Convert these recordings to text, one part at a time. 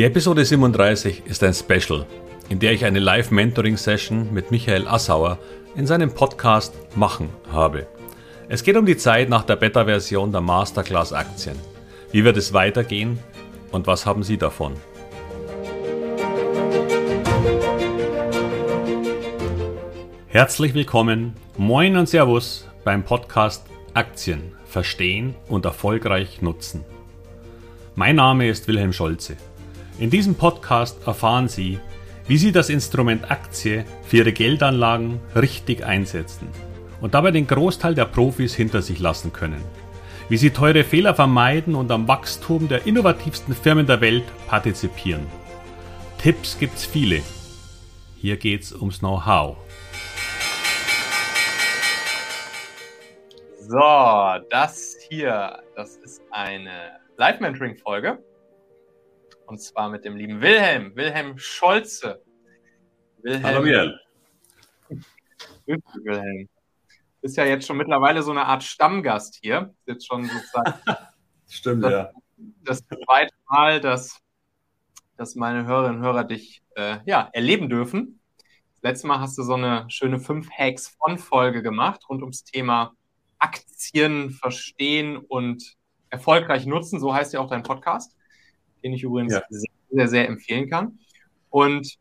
Die Episode 37 ist ein Special, in der ich eine Live-Mentoring-Session mit Michael Assauer in seinem Podcast Machen habe. Es geht um die Zeit nach der Beta-Version der Masterclass Aktien. Wie wird es weitergehen und was haben Sie davon? Herzlich willkommen, moin und Servus beim Podcast Aktien verstehen und erfolgreich nutzen. Mein Name ist Wilhelm Scholze. In diesem Podcast erfahren Sie, wie Sie das Instrument Aktie für Ihre Geldanlagen richtig einsetzen und dabei den Großteil der Profis hinter sich lassen können. Wie Sie teure Fehler vermeiden und am Wachstum der innovativsten Firmen der Welt partizipieren. Tipps gibt's viele. Hier geht's ums Know-how. So, das hier, das ist eine Live-Mentoring-Folge. Und zwar mit dem lieben Wilhelm, Wilhelm Scholze. Wilhelm. Hallo Wilhelm. Wilhelm. Ist ja jetzt schon mittlerweile so eine Art Stammgast hier. Ist jetzt schon sozusagen. Stimmt, das, ja. Das zweite Mal, dass, dass meine Hörerinnen und Hörer dich äh, ja, erleben dürfen. Letztes Mal hast du so eine schöne 5 Hacks von Folge gemacht rund ums Thema Aktien verstehen und erfolgreich nutzen. So heißt ja auch dein Podcast, den ich übrigens ja. sehr, sehr, sehr empfehlen kann. Und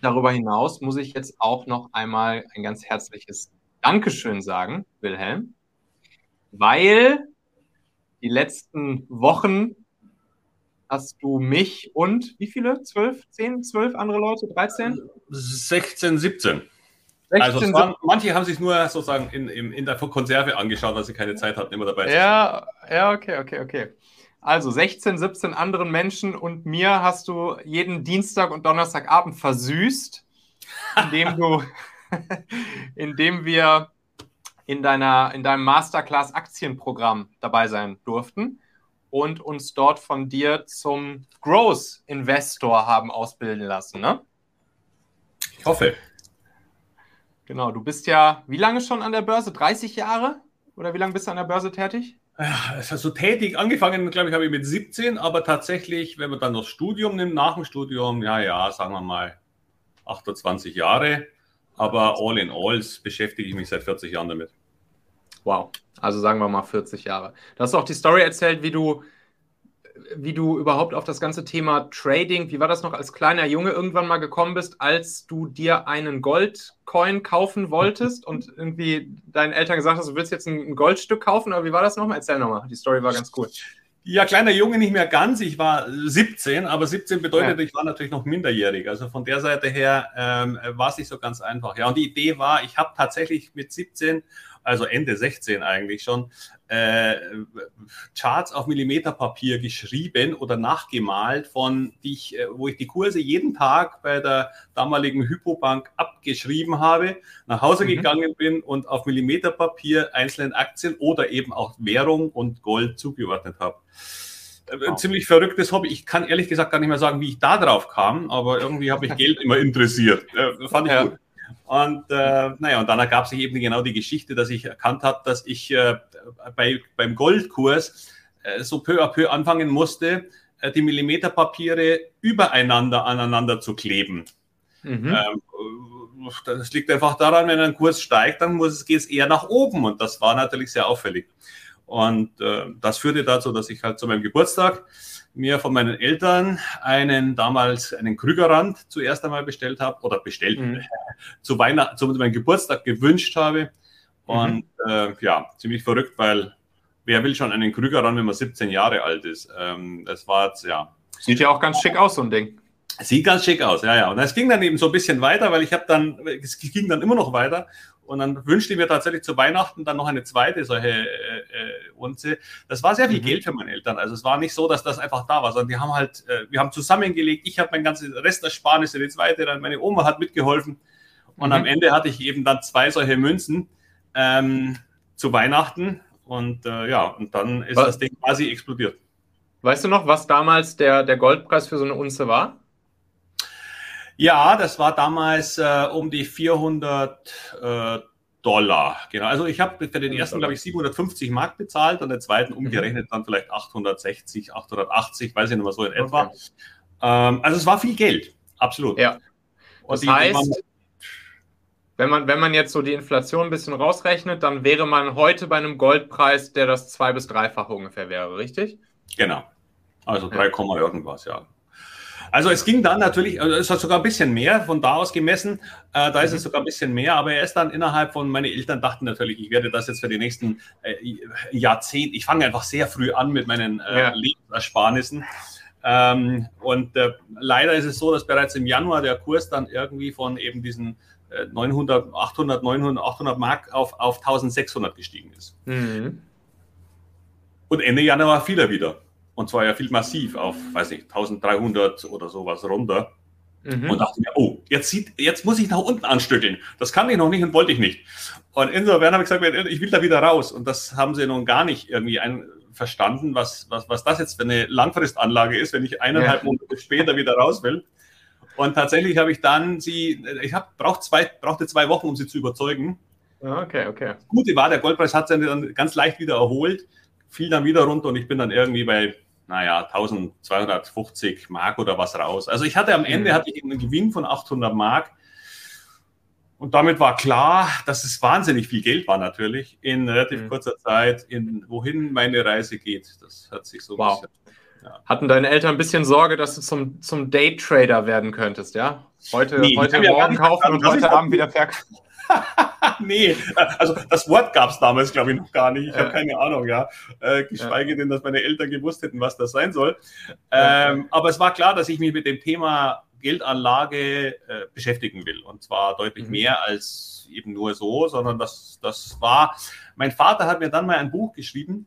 darüber hinaus muss ich jetzt auch noch einmal ein ganz herzliches Dankeschön sagen, Wilhelm, weil die letzten Wochen hast du mich und wie viele? Zwölf, zehn, zwölf andere Leute? 13? 16, 17. 16, also waren, manche haben sich nur sozusagen in, in, in der Konserve angeschaut, weil sie keine Zeit hatten, immer dabei ja, zu sein. Ja, okay, okay, okay. Also 16, 17 anderen Menschen und mir hast du jeden Dienstag und Donnerstagabend versüßt, indem du, indem wir in, deiner, in deinem Masterclass Aktienprogramm dabei sein durften und uns dort von dir zum Growth Investor haben ausbilden lassen, ne? Ich hoffe. Genau, du bist ja wie lange schon an der Börse? 30 Jahre? Oder wie lange bist du an der Börse tätig? Ja, also tätig angefangen, glaube ich, habe ich mit 17, aber tatsächlich, wenn man dann das Studium nimmt, nach dem Studium, ja, ja, sagen wir mal 28 Jahre. Aber all in all beschäftige ich mich seit 40 Jahren damit. Wow, also sagen wir mal 40 Jahre. Du hast auch die Story erzählt, wie du wie du überhaupt auf das ganze Thema Trading, wie war das noch als kleiner Junge irgendwann mal gekommen bist, als du dir einen Goldcoin kaufen wolltest und irgendwie deinen Eltern gesagt hast, du willst jetzt ein Goldstück kaufen, oder wie war das nochmal? Erzähl nochmal, die Story war ganz cool. Ja, kleiner Junge nicht mehr ganz. Ich war 17, aber 17 bedeutet, ja. ich war natürlich noch minderjährig. Also von der Seite her ähm, war es nicht so ganz einfach. Ja, und die Idee war, ich habe tatsächlich mit 17 also Ende 16 eigentlich schon, äh, Charts auf Millimeterpapier geschrieben oder nachgemalt, von die ich, äh, wo ich die Kurse jeden Tag bei der damaligen Hypobank abgeschrieben habe, nach Hause mhm. gegangen bin und auf Millimeterpapier einzelnen Aktien oder eben auch Währung und Gold zugeordnet habe. Äh, ein ziemlich verrücktes Hobby. Ich kann ehrlich gesagt gar nicht mehr sagen, wie ich da drauf kam, aber irgendwie habe ich Geld immer interessiert. Äh, fand ich ja. gut. Und äh, naja, und dann ergab sich eben genau die Geschichte, dass ich erkannt habe, dass ich äh, bei, beim Goldkurs äh, so peu à peu anfangen musste, äh, die Millimeterpapiere übereinander aneinander zu kleben. Mhm. Ähm, das liegt einfach daran, wenn ein Kurs steigt, dann muss es, geht es eher nach oben und das war natürlich sehr auffällig. Und äh, das führte dazu, dass ich halt zu meinem Geburtstag mir von meinen Eltern einen damals einen Krügerrand zuerst einmal bestellt habe oder bestellt mhm. zu Weihnachten, zu meinem Geburtstag gewünscht habe. Und mhm. äh, ja, ziemlich verrückt, weil wer will schon einen Krügerrand, wenn man 17 Jahre alt ist? Ähm, das war jetzt, ja. Sieht ja auch ganz schick aus, so ein Ding. Sieht ganz schick aus, ja, ja. Und es ging dann eben so ein bisschen weiter, weil ich habe dann, es ging dann immer noch weiter. Und dann wünschte ich mir tatsächlich zu Weihnachten dann noch eine zweite solche äh, äh, Unze. Das war sehr viel mhm. Geld für meine Eltern. Also es war nicht so, dass das einfach da war, sondern die haben halt, äh, wir haben zusammengelegt. Ich habe mein ganzes Rest Ersparnisse, die zweite, dann meine Oma hat mitgeholfen. Und mhm. am Ende hatte ich eben dann zwei solche Münzen ähm, zu Weihnachten. Und äh, ja, und dann ist was? das Ding quasi explodiert. Weißt du noch, was damals der, der Goldpreis für so eine Unze war? Ja, das war damals äh, um die 400 äh, Dollar. Genau. Also ich habe für den ersten, glaube ich, 750 Mark bezahlt und den zweiten mhm. umgerechnet dann vielleicht 860, 880, weiß ich nicht mehr so in etwa. Okay. Ähm, also es war viel Geld, absolut. Ja. Das heißt, wenn man, wenn man jetzt so die Inflation ein bisschen rausrechnet, dann wäre man heute bei einem Goldpreis, der das zwei- bis dreifache ungefähr wäre, richtig? Genau. Also 3, ja. irgendwas, ja. Also es ging dann natürlich, also es hat sogar ein bisschen mehr von da aus gemessen. Äh, da ist mhm. es sogar ein bisschen mehr, aber er ist dann innerhalb von, meine Eltern dachten natürlich, ich werde das jetzt für die nächsten äh, Jahrzehnte, ich fange einfach sehr früh an mit meinen äh, ja. Lebensersparnissen. Ähm, und äh, leider ist es so, dass bereits im Januar der Kurs dann irgendwie von eben diesen 900, 800, 900, 800 Mark auf, auf 1600 gestiegen ist. Mhm. Und Ende Januar fiel er wieder. Und zwar ja viel massiv auf, weiß nicht, 1300 oder sowas runter. Mhm. Und dachte mir, oh, jetzt, sieht, jetzt muss ich nach unten anstückeln. Das kann ich noch nicht und wollte ich nicht. Und insofern habe ich gesagt, ich will da wieder raus. Und das haben sie nun gar nicht irgendwie ein, verstanden, was, was, was das jetzt für eine Langfristanlage ist, wenn ich eineinhalb ja. Monate später wieder raus will. Und tatsächlich habe ich dann sie, ich hab, brauch zwei, brauchte zwei Wochen, um sie zu überzeugen. Okay, okay. Das Gute war, der Goldpreis hat sich dann ganz leicht wieder erholt, fiel dann wieder runter und ich bin dann irgendwie bei, naja, 1250 Mark oder was raus. Also ich hatte am Ende mhm. hatte ich einen Gewinn von 800 Mark. Und damit war klar, dass es wahnsinnig viel Geld war natürlich in relativ mhm. kurzer Zeit, in wohin meine Reise geht. Das hat sich so wow. bisschen ja. Hatten deine Eltern ein bisschen Sorge, dass du zum, zum Daytrader werden könntest, ja? Heute, nee, heute morgen kaufen und heute Abend wieder verkaufen. nee, also das Wort gab es damals, glaube ich, noch gar nicht. Ich habe keine Ahnung, ja. Äh, geschweige ja. denn, dass meine Eltern gewusst hätten, was das sein soll. Ähm, aber es war klar, dass ich mich mit dem Thema Geldanlage äh, beschäftigen will. Und zwar deutlich mhm. mehr als eben nur so, sondern das, das war, mein Vater hat mir dann mal ein Buch geschrieben,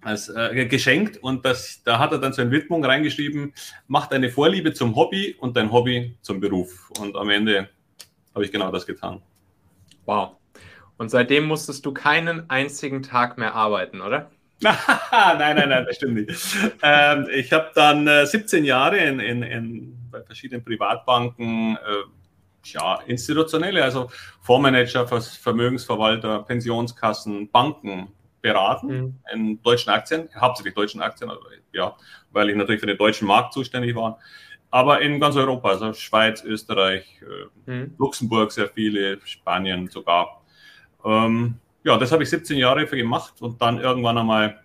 als äh, geschenkt und das, da hat er dann so eine Widmung reingeschrieben, mach deine Vorliebe zum Hobby und dein Hobby zum Beruf. Und am Ende habe ich genau das getan. Wow. Und seitdem musstest du keinen einzigen Tag mehr arbeiten, oder? nein, nein, nein, das stimmt nicht. Ähm, ich habe dann äh, 17 Jahre in, in, in, bei verschiedenen Privatbanken, äh, ja, institutionelle, also Fondsmanager, Vermögensverwalter, Pensionskassen, Banken beraten mhm. in deutschen Aktien, hauptsächlich deutschen Aktien, ja, weil ich natürlich für den deutschen Markt zuständig war. Aber in ganz Europa, also Schweiz, Österreich, mhm. Luxemburg sehr viele, Spanien sogar. Ähm, ja, das habe ich 17 Jahre für gemacht und dann irgendwann einmal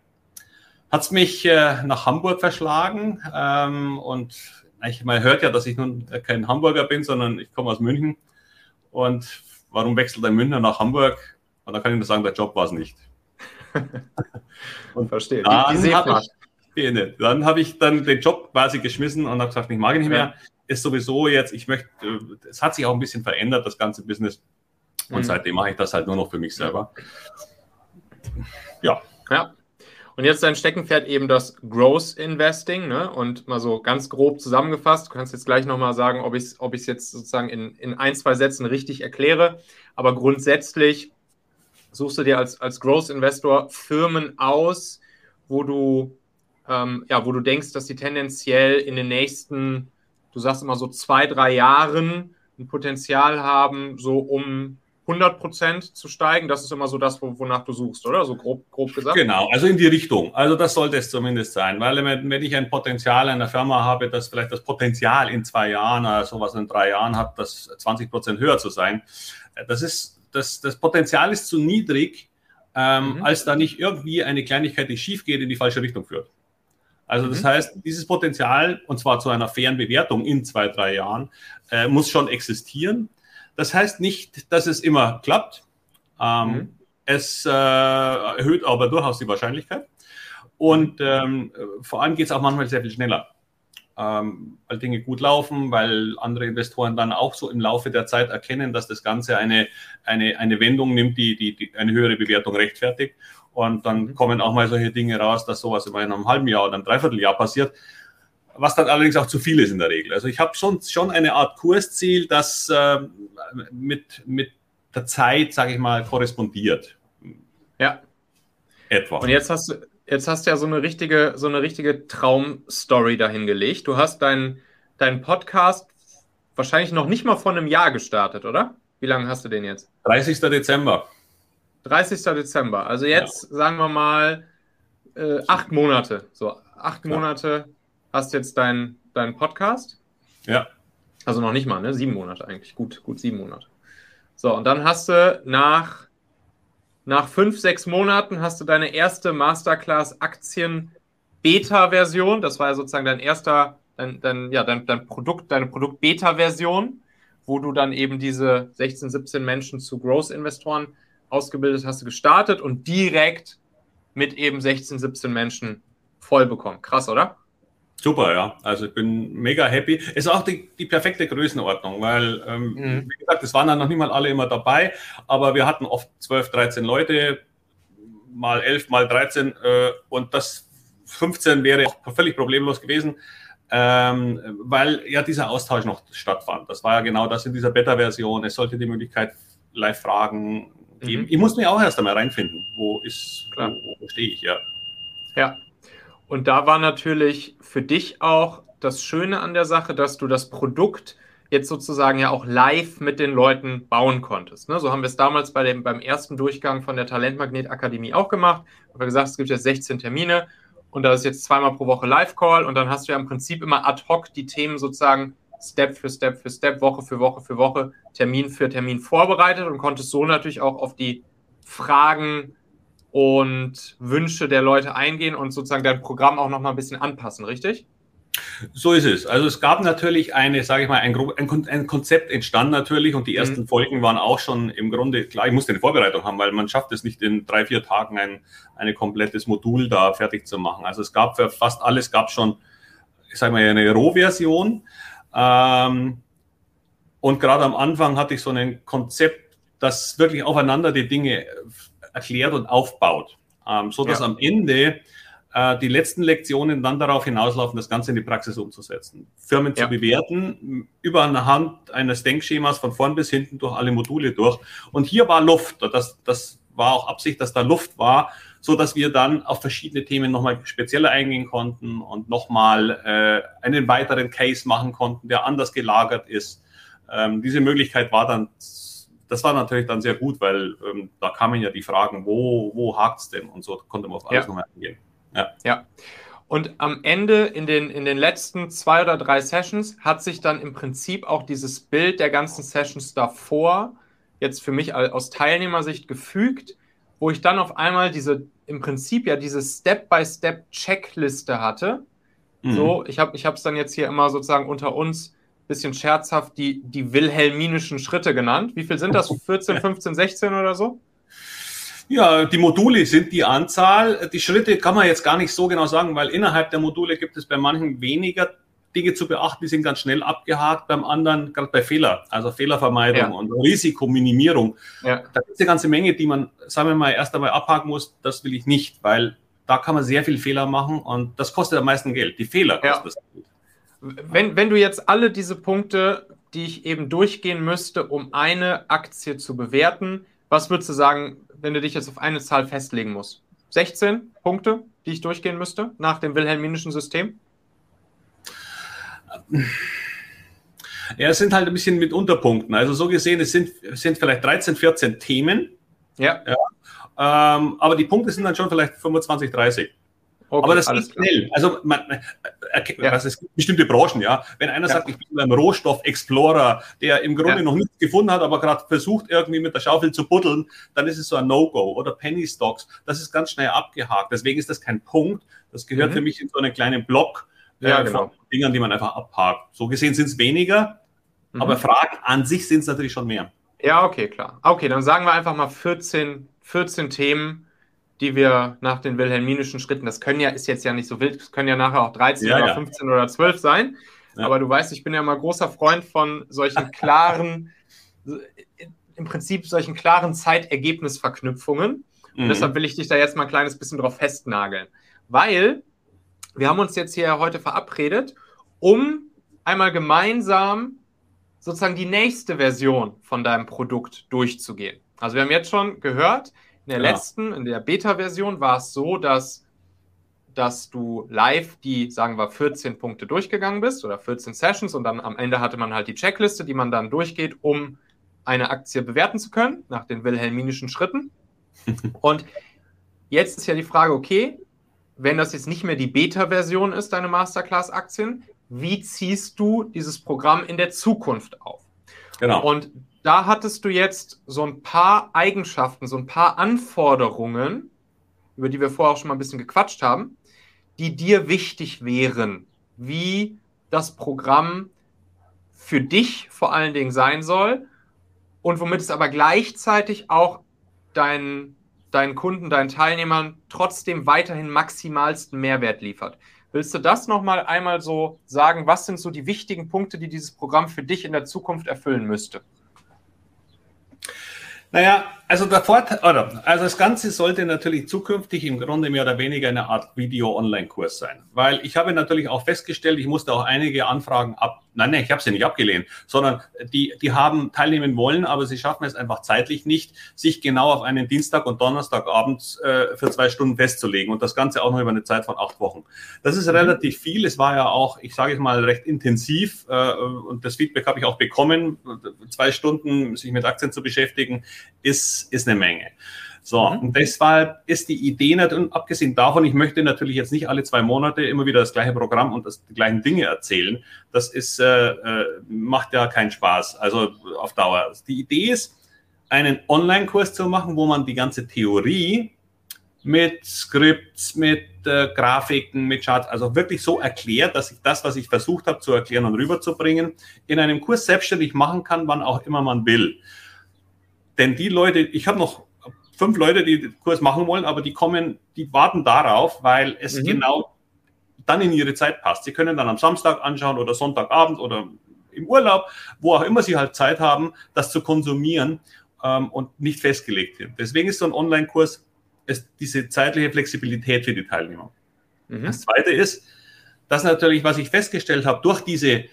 hat es mich äh, nach Hamburg verschlagen ähm, und ich, man hört ja, dass ich nun kein Hamburger bin, sondern ich komme aus München. Und warum wechselt ein Münchner nach Hamburg? Und da kann ich nur sagen, der Job war es nicht. und verstehe. Dann habe ich, dann hab ich dann den Job quasi geschmissen und habe gesagt, ich mag ihn nicht mehr. Ja. Ist sowieso jetzt, ich möchte, es hat sich auch ein bisschen verändert, das ganze Business. Und mhm. seitdem mache ich das halt nur noch für mich selber. Ja. Ja. Und jetzt dein Steckenpferd eben das Growth Investing. Ne? Und mal so ganz grob zusammengefasst, du kannst jetzt gleich nochmal sagen, ob ich es ob jetzt sozusagen in, in ein, zwei Sätzen richtig erkläre. Aber grundsätzlich suchst du dir als, als Growth Investor Firmen aus, wo du, ähm, ja, wo du denkst, dass sie tendenziell in den nächsten, du sagst immer so zwei, drei Jahren ein Potenzial haben, so um 100 Prozent zu steigen. Das ist immer so das, wonach du suchst, oder? So grob, grob gesagt. Genau, also in die Richtung. Also das sollte es zumindest sein, weil wenn ich ein Potenzial einer Firma habe, das vielleicht das Potenzial in zwei Jahren oder sowas in drei Jahren hat, das 20 Prozent höher zu sein, das ist das, das Potenzial ist zu niedrig, ähm, mhm. als da nicht irgendwie eine Kleinigkeit, die schief geht, in die falsche Richtung führt. Also das mhm. heißt, dieses Potenzial, und zwar zu einer fairen Bewertung in zwei, drei Jahren, äh, muss schon existieren. Das heißt nicht, dass es immer klappt. Ähm, mhm. Es äh, erhöht aber durchaus die Wahrscheinlichkeit. Und ähm, vor allem geht es auch manchmal sehr viel schneller ähm, weil Dinge gut laufen, weil andere Investoren dann auch so im Laufe der Zeit erkennen, dass das Ganze eine, eine, eine Wendung nimmt, die, die, die eine höhere Bewertung rechtfertigt. Und dann mhm. kommen auch mal solche Dinge raus, dass sowas immer in einem halben Jahr oder einem Dreivierteljahr passiert, was dann allerdings auch zu viel ist in der Regel. Also ich habe schon, schon eine Art Kursziel, das äh, mit, mit der Zeit, sage ich mal, korrespondiert. Ja. Etwa. Und jetzt hast du, jetzt hast du ja so eine richtige, so eine richtige Traumstory dahingelegt. Du hast deinen dein Podcast wahrscheinlich noch nicht mal vor einem Jahr gestartet, oder? Wie lange hast du den jetzt? 30. Dezember. 30. Dezember. Also jetzt ja. sagen wir mal äh, acht Monate. So, acht ja. Monate hast jetzt deinen deinen Podcast. Ja. Also noch nicht mal, ne? Sieben Monate eigentlich. Gut, gut sieben Monate. So, und dann hast du nach, nach fünf, sechs Monaten hast du deine erste Masterclass Aktien Beta-Version. Das war ja sozusagen dein erster, dein, dein, ja, dein, dein Produkt, deine Produkt-Beta-Version, wo du dann eben diese 16, 17 Menschen zu Growth-Investoren ausgebildet hast, gestartet und direkt mit eben 16, 17 Menschen voll bekommen. Krass, oder? Super, ja. Also ich bin mega happy. Ist auch die, die perfekte Größenordnung, weil, ähm, mhm. wie gesagt, es waren dann noch nicht mal alle immer dabei, aber wir hatten oft 12, 13 Leute, mal 11, mal 13 äh, und das 15 wäre auch völlig problemlos gewesen, ähm, weil ja dieser Austausch noch stattfand. Das war ja genau das in dieser Beta-Version. Es sollte die Möglichkeit Live-Fragen geben. Mhm. Ich muss mich auch erst einmal reinfinden. Wo ist, Klar. wo, wo stehe ich, ja. Ja, und da war natürlich für dich auch das Schöne an der Sache, dass du das Produkt jetzt sozusagen ja auch live mit den Leuten bauen konntest. Ne? So haben wir es damals bei dem, beim ersten Durchgang von der Talentmagnet Akademie auch gemacht. Wir haben gesagt, es gibt jetzt 16 Termine und da ist jetzt zweimal pro Woche Live-Call und dann hast du ja im Prinzip immer ad hoc die Themen sozusagen Step für Step für Step, Woche für Woche für Woche, Termin für Termin vorbereitet und konntest so natürlich auch auf die Fragen und Wünsche der Leute eingehen und sozusagen dein Programm auch noch mal ein bisschen anpassen, richtig? So ist es. Also es gab natürlich eine, sage ich mal, ein, ein, ein, Konzept entstand natürlich und die mhm. ersten mhm. Folgen waren auch schon im Grunde, klar, ich musste eine Vorbereitung haben, weil man schafft es nicht in drei, vier Tagen ein, ein komplettes Modul da fertig zu machen. Also es gab für fast alles, gab schon, ich sage mal, eine Rohversion. Ähm, und gerade am Anfang hatte ich so ein Konzept, das wirklich aufeinander die Dinge erklärt und aufbaut, ähm, so dass ja. am Ende äh, die letzten Lektionen dann darauf hinauslaufen, das Ganze in die Praxis umzusetzen. Firmen ja. zu bewerten, über eine Hand eines Denkschemas von vorn bis hinten durch alle Module durch. Und hier war Luft. Das, das war auch Absicht, dass da Luft war, so dass wir dann auf verschiedene Themen nochmal spezieller eingehen konnten und nochmal äh, einen weiteren Case machen konnten, der anders gelagert ist. Ähm, diese Möglichkeit war dann das war natürlich dann sehr gut, weil ähm, da kamen ja die Fragen, wo, wo hakt es denn? Und so konnte man auf alles ja. nochmal eingehen. Ja. ja. Und am Ende, in den, in den letzten zwei oder drei Sessions, hat sich dann im Prinzip auch dieses Bild der ganzen Sessions davor jetzt für mich aus Teilnehmersicht gefügt, wo ich dann auf einmal diese, im Prinzip ja diese Step-by-Step-Checkliste hatte. Mhm. So, ich habe es dann jetzt hier immer sozusagen unter uns bisschen scherzhaft die, die wilhelminischen Schritte genannt. Wie viel sind das? 14, 15, 16 oder so? Ja, die Module sind die Anzahl. Die Schritte kann man jetzt gar nicht so genau sagen, weil innerhalb der Module gibt es bei manchen weniger Dinge zu beachten, die sind ganz schnell abgehakt, beim anderen, gerade bei Fehler, also Fehlervermeidung ja. und Risikominimierung. Ja. Da gibt es eine ganze Menge, die man, sagen wir mal, erst einmal abhaken muss, das will ich nicht, weil da kann man sehr viel Fehler machen und das kostet am meisten Geld. Die Fehler kosten das Geld. Wenn, wenn du jetzt alle diese Punkte, die ich eben durchgehen müsste, um eine Aktie zu bewerten, was würdest du sagen, wenn du dich jetzt auf eine Zahl festlegen musst? 16 Punkte, die ich durchgehen müsste nach dem wilhelminischen System? Ja, es sind halt ein bisschen mit Unterpunkten. Also so gesehen, es sind, es sind vielleicht 13, 14 Themen. Ja. ja ähm, aber die Punkte sind dann schon vielleicht 25, 30. Okay, aber das geht schnell. Also man, äh, ja. also es gibt bestimmte Branchen, ja. Wenn einer ja. sagt, ich bin ein Rohstoff-Explorer, der im Grunde ja. noch nichts gefunden hat, aber gerade versucht irgendwie mit der Schaufel zu buddeln, dann ist es so ein No-Go. Oder Penny Stocks, das ist ganz schnell abgehakt. Deswegen ist das kein Punkt. Das gehört mhm. für mich in so einen kleinen Block äh, ja, genau. von Dingern, die man einfach abhakt. So gesehen sind es weniger, mhm. aber Fragen an sich sind es natürlich schon mehr. Ja, okay, klar. Okay, dann sagen wir einfach mal 14, 14 Themen die wir nach den wilhelminischen Schritten, das können ja, ist jetzt ja nicht so wild, es können ja nachher auch 13 ja, oder ja. 15 oder 12 sein. Ja. Aber du weißt, ich bin ja mal großer Freund von solchen klaren, im Prinzip solchen klaren Zeitergebnisverknüpfungen. Mhm. Und deshalb will ich dich da jetzt mal ein kleines bisschen drauf festnageln. Weil wir haben uns jetzt hier heute verabredet, um einmal gemeinsam sozusagen die nächste Version von deinem Produkt durchzugehen. Also wir haben jetzt schon gehört, in der ja. letzten, in der Beta-Version war es so, dass, dass du live die, sagen wir, 14 Punkte durchgegangen bist oder 14 Sessions und dann am Ende hatte man halt die Checkliste, die man dann durchgeht, um eine Aktie bewerten zu können, nach den wilhelminischen Schritten. und jetzt ist ja die Frage, okay, wenn das jetzt nicht mehr die Beta-Version ist, deine Masterclass-Aktien, wie ziehst du dieses Programm in der Zukunft auf? Genau. Und da hattest du jetzt so ein paar Eigenschaften, so ein paar Anforderungen, über die wir vorher auch schon mal ein bisschen gequatscht haben, die dir wichtig wären, wie das Programm für dich vor allen Dingen sein soll und womit es aber gleichzeitig auch deinen, deinen Kunden, deinen Teilnehmern trotzdem weiterhin maximalsten Mehrwert liefert. Willst du das nochmal einmal so sagen? Was sind so die wichtigen Punkte, die dieses Programm für dich in der Zukunft erfüllen müsste? Naja, also der Vorteil, oder, also das Ganze sollte natürlich zukünftig im Grunde mehr oder weniger eine Art Video-Online-Kurs sein. Weil ich habe natürlich auch festgestellt, ich musste auch einige Anfragen ab, nein, nein, ich habe sie nicht abgelehnt, sondern die, die haben teilnehmen wollen, aber sie schaffen es einfach zeitlich nicht, sich genau auf einen Dienstag und Donnerstagabend äh, für zwei Stunden festzulegen und das Ganze auch noch über eine Zeit von acht Wochen. Das ist mhm. relativ viel. Es war ja auch, ich sage es mal, recht intensiv äh, und das Feedback habe ich auch bekommen. Zwei Stunden sich mit Aktien zu beschäftigen, ist, ist eine Menge. So, mhm. und deshalb ist die Idee nicht, und abgesehen davon, ich möchte natürlich jetzt nicht alle zwei Monate immer wieder das gleiche Programm und das, die gleichen Dinge erzählen. Das ist, äh, äh, macht ja keinen Spaß, also auf Dauer. Die Idee ist, einen Online-Kurs zu machen, wo man die ganze Theorie mit Skripts, mit äh, Grafiken, mit Charts, also wirklich so erklärt, dass ich das, was ich versucht habe zu erklären und rüberzubringen, in einem Kurs selbstständig machen kann, wann auch immer man will. Denn die Leute, ich habe noch fünf Leute, die den Kurs machen wollen, aber die kommen, die warten darauf, weil es mhm. genau dann in ihre Zeit passt. Sie können dann am Samstag anschauen oder Sonntagabend oder im Urlaub, wo auch immer sie halt Zeit haben, das zu konsumieren ähm, und nicht festgelegt sind. Deswegen ist so ein Online-Kurs diese zeitliche Flexibilität für die Teilnehmer. Mhm. Das Zweite ist, dass natürlich, was ich festgestellt habe, durch diese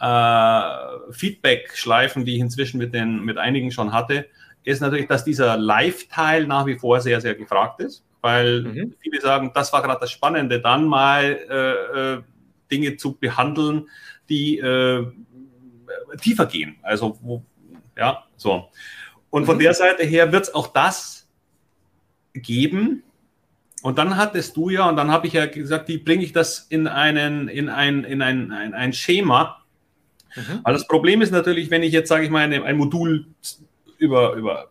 äh, Feedback-Schleifen, die ich inzwischen mit, den, mit einigen schon hatte, ist natürlich, dass dieser Live-Teil nach wie vor sehr, sehr gefragt ist, weil mhm. viele sagen, das war gerade das Spannende, dann mal äh, äh, Dinge zu behandeln, die äh, tiefer gehen. Also, wo, ja, so. Und von mhm. der Seite her wird es auch das geben. Und dann hattest du ja, und dann habe ich ja gesagt, wie bringe ich das in, einen, in, ein, in ein, ein, ein Schema. Mhm. Aber das Problem ist natürlich, wenn ich jetzt, sage ich mal, ein, ein Modul über, über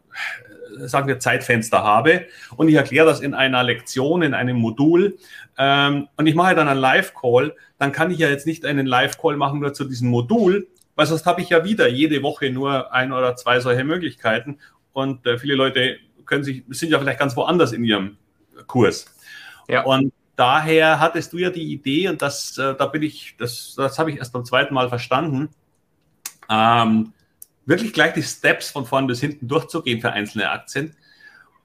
sagen wir, Zeitfenster habe. Und ich erkläre das in einer Lektion, in einem Modul. Ähm, und ich mache dann einen Live-Call, dann kann ich ja jetzt nicht einen Live-Call machen nur zu diesem Modul, weil sonst habe ich ja wieder jede Woche nur ein oder zwei solche Möglichkeiten. Und äh, viele Leute können sich, sind ja vielleicht ganz woanders in ihrem Kurs. Ja. Und daher hattest du ja die Idee und das, äh, da bin ich, das, das habe ich erst beim zweiten Mal verstanden, ähm, wirklich gleich die Steps von vorn bis hinten durchzugehen für einzelne Aktien.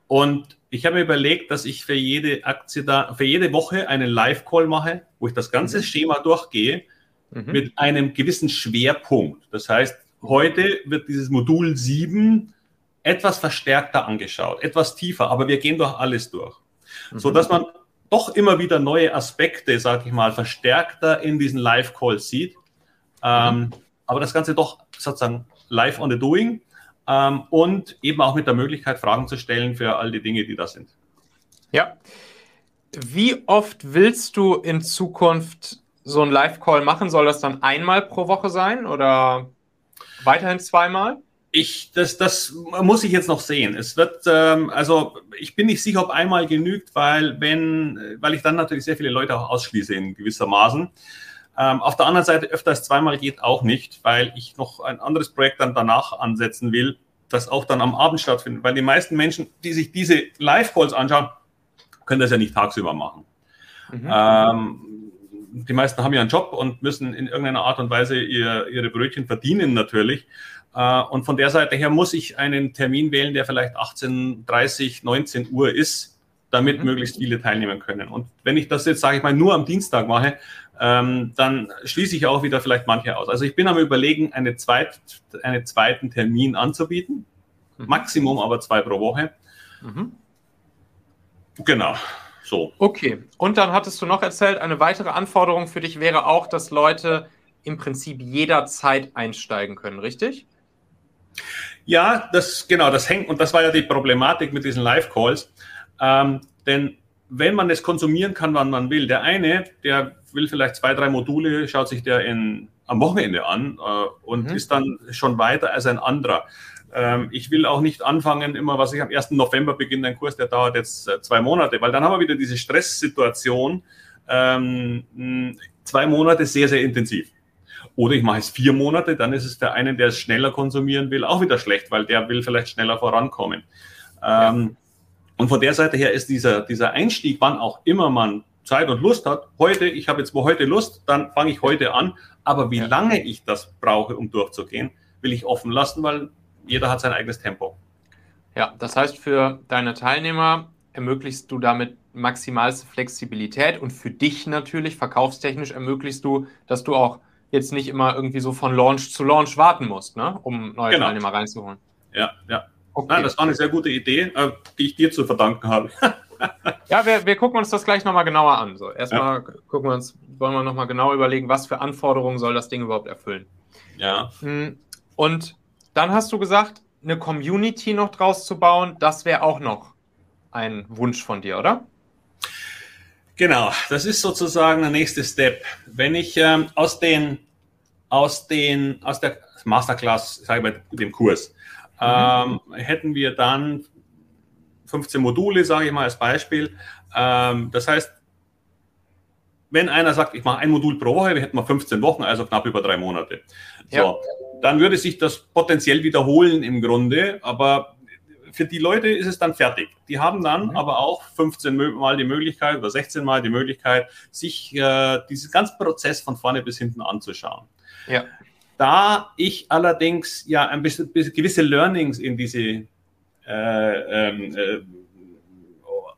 Und ich habe mir überlegt, dass ich für jede Aktie da, für jede Woche einen Live-Call mache, wo ich das ganze mhm. Schema durchgehe mhm. mit einem gewissen Schwerpunkt. Das heißt, heute wird dieses Modul 7 etwas verstärkter angeschaut, etwas tiefer, aber wir gehen doch alles durch. Mhm. So dass man doch immer wieder neue Aspekte, sage ich mal, verstärkter in diesen Live-Calls sieht. Ähm, mhm. aber das Ganze doch sozusagen live on the doing ähm, und eben auch mit der Möglichkeit, Fragen zu stellen für all die Dinge, die da sind. Ja. Wie oft willst du in Zukunft so einen Live-Call machen? Soll das dann einmal pro Woche sein oder weiterhin zweimal? Ich, das, das muss ich jetzt noch sehen. Es wird, ähm, also ich bin nicht sicher, ob einmal genügt, weil wenn, weil ich dann natürlich sehr viele Leute auch ausschließe in gewissermaßen. Ähm, auf der anderen Seite öfter als zweimal geht auch nicht, weil ich noch ein anderes Projekt dann danach ansetzen will, das auch dann am Abend stattfindet. Weil die meisten Menschen, die sich diese Live-Calls anschauen, können das ja nicht tagsüber machen. Mhm. Ähm, die meisten haben ja einen Job und müssen in irgendeiner Art und Weise ihr, ihre Brötchen verdienen natürlich. Äh, und von der Seite her muss ich einen Termin wählen, der vielleicht 18, 30, 19 Uhr ist, damit mhm. möglichst viele teilnehmen können. Und wenn ich das jetzt, sage ich mal, nur am Dienstag mache, ähm, dann schließe ich auch wieder vielleicht manche aus. Also ich bin am überlegen, eine zweit, einen zweiten Termin anzubieten. Mhm. Maximum aber zwei pro Woche. Mhm. Genau. So. Okay. Und dann hattest du noch erzählt, eine weitere Anforderung für dich wäre auch, dass Leute im Prinzip jederzeit einsteigen können, richtig? Ja, das genau, das hängt, und das war ja die Problematik mit diesen Live-Calls. Ähm, denn wenn man es konsumieren kann, wann man will, der eine, der will vielleicht zwei, drei Module, schaut sich der in, am Wochenende an äh, und mhm. ist dann schon weiter als ein anderer. Ähm, ich will auch nicht anfangen, immer, was ich am 1. November beginne, ein Kurs, der dauert jetzt äh, zwei Monate, weil dann haben wir wieder diese Stresssituation, ähm, zwei Monate sehr, sehr intensiv. Oder ich mache es vier Monate, dann ist es der eine, der es schneller konsumieren will, auch wieder schlecht, weil der will vielleicht schneller vorankommen. Ähm, und von der Seite her ist dieser, dieser Einstieg, wann auch immer man Zeit und Lust hat, heute, ich habe jetzt wo heute Lust, dann fange ich heute an. Aber wie lange ich das brauche, um durchzugehen, will ich offen lassen, weil jeder hat sein eigenes Tempo. Ja, das heißt, für deine Teilnehmer ermöglichst du damit maximalste Flexibilität und für dich natürlich, verkaufstechnisch, ermöglichst du, dass du auch jetzt nicht immer irgendwie so von Launch zu Launch warten musst, ne? um neue genau. Teilnehmer reinzuholen. Ja, ja. Okay. Nein, das war eine sehr gute Idee, äh, die ich dir zu verdanken habe. ja, wir, wir gucken uns das gleich nochmal genauer an. So, erstmal ja. gucken wir uns, wollen wir nochmal genau überlegen, was für Anforderungen soll das Ding überhaupt erfüllen. Ja. Hm, und dann hast du gesagt, eine Community noch draus zu bauen, das wäre auch noch ein Wunsch von dir, oder? Genau, das ist sozusagen der nächste Step. Wenn ich ähm, aus den, aus den, aus der Masterclass, sage ich mal, dem Kurs, mhm. ähm, hätten wir dann 15 Module, sage ich mal als Beispiel. Ähm, das heißt, wenn einer sagt, ich mache ein Modul pro Woche, wir hätten wir 15 Wochen, also knapp über drei Monate. So, ja. dann würde sich das potenziell wiederholen im Grunde, aber für die Leute ist es dann fertig. Die haben dann mhm. aber auch 15 Mal die Möglichkeit oder 16 Mal die Möglichkeit, sich äh, diesen ganzen Prozess von vorne bis hinten anzuschauen. Ja. Da ich allerdings ja ein bisschen gewisse Learnings in diese äh, ähm, äh,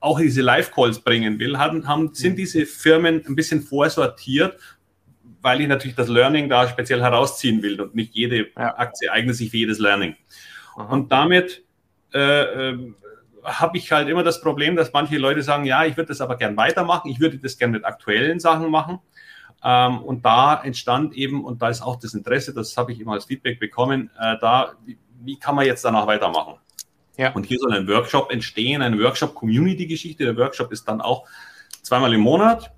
auch diese Live-Calls bringen will, haben, haben, sind mhm. diese Firmen ein bisschen vorsortiert, weil ich natürlich das Learning da speziell herausziehen will und nicht jede ja. Aktie eignet sich für jedes Learning. Aha. Und damit äh, äh, habe ich halt immer das Problem, dass manche Leute sagen, ja, ich würde das aber gern weitermachen, ich würde das gern mit aktuellen Sachen machen. Ähm, und da entstand eben, und da ist auch das Interesse, das habe ich immer als Feedback bekommen, äh, da, wie, wie, kann man jetzt danach weitermachen? Ja. Und hier soll ein Workshop entstehen, eine Workshop-Community-Geschichte. Der Workshop ist dann auch zweimal im Monat.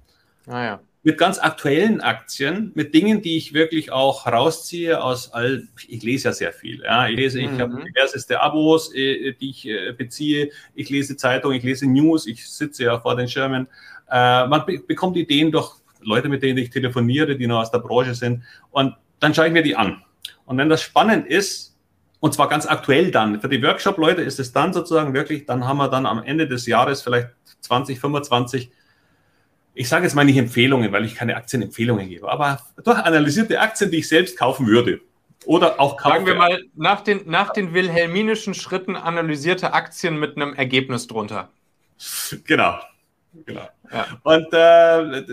Ah, ja mit ganz aktuellen Aktien, mit Dingen, die ich wirklich auch rausziehe aus all, ich lese ja sehr viel. Ja. Ich lese, ich mhm. habe diverseste Abos, äh, die ich äh, beziehe. Ich lese Zeitungen, ich lese News, ich sitze ja vor den Schirmen. Äh, man be bekommt Ideen durch Leute, mit denen ich telefoniere, die noch aus der Branche sind. Und dann schaue ich mir die an. Und wenn das spannend ist, und zwar ganz aktuell dann, für die Workshop-Leute ist es dann sozusagen wirklich, dann haben wir dann am Ende des Jahres vielleicht 20, 25 ich sage jetzt mal nicht Empfehlungen, weil ich keine Aktienempfehlungen gebe, aber doch analysierte Aktien, die ich selbst kaufen würde. Oder auch kaufen. Sagen wir mal, nach den, nach den wilhelminischen Schritten analysierte Aktien mit einem Ergebnis drunter. Genau. genau. Ja. Und äh,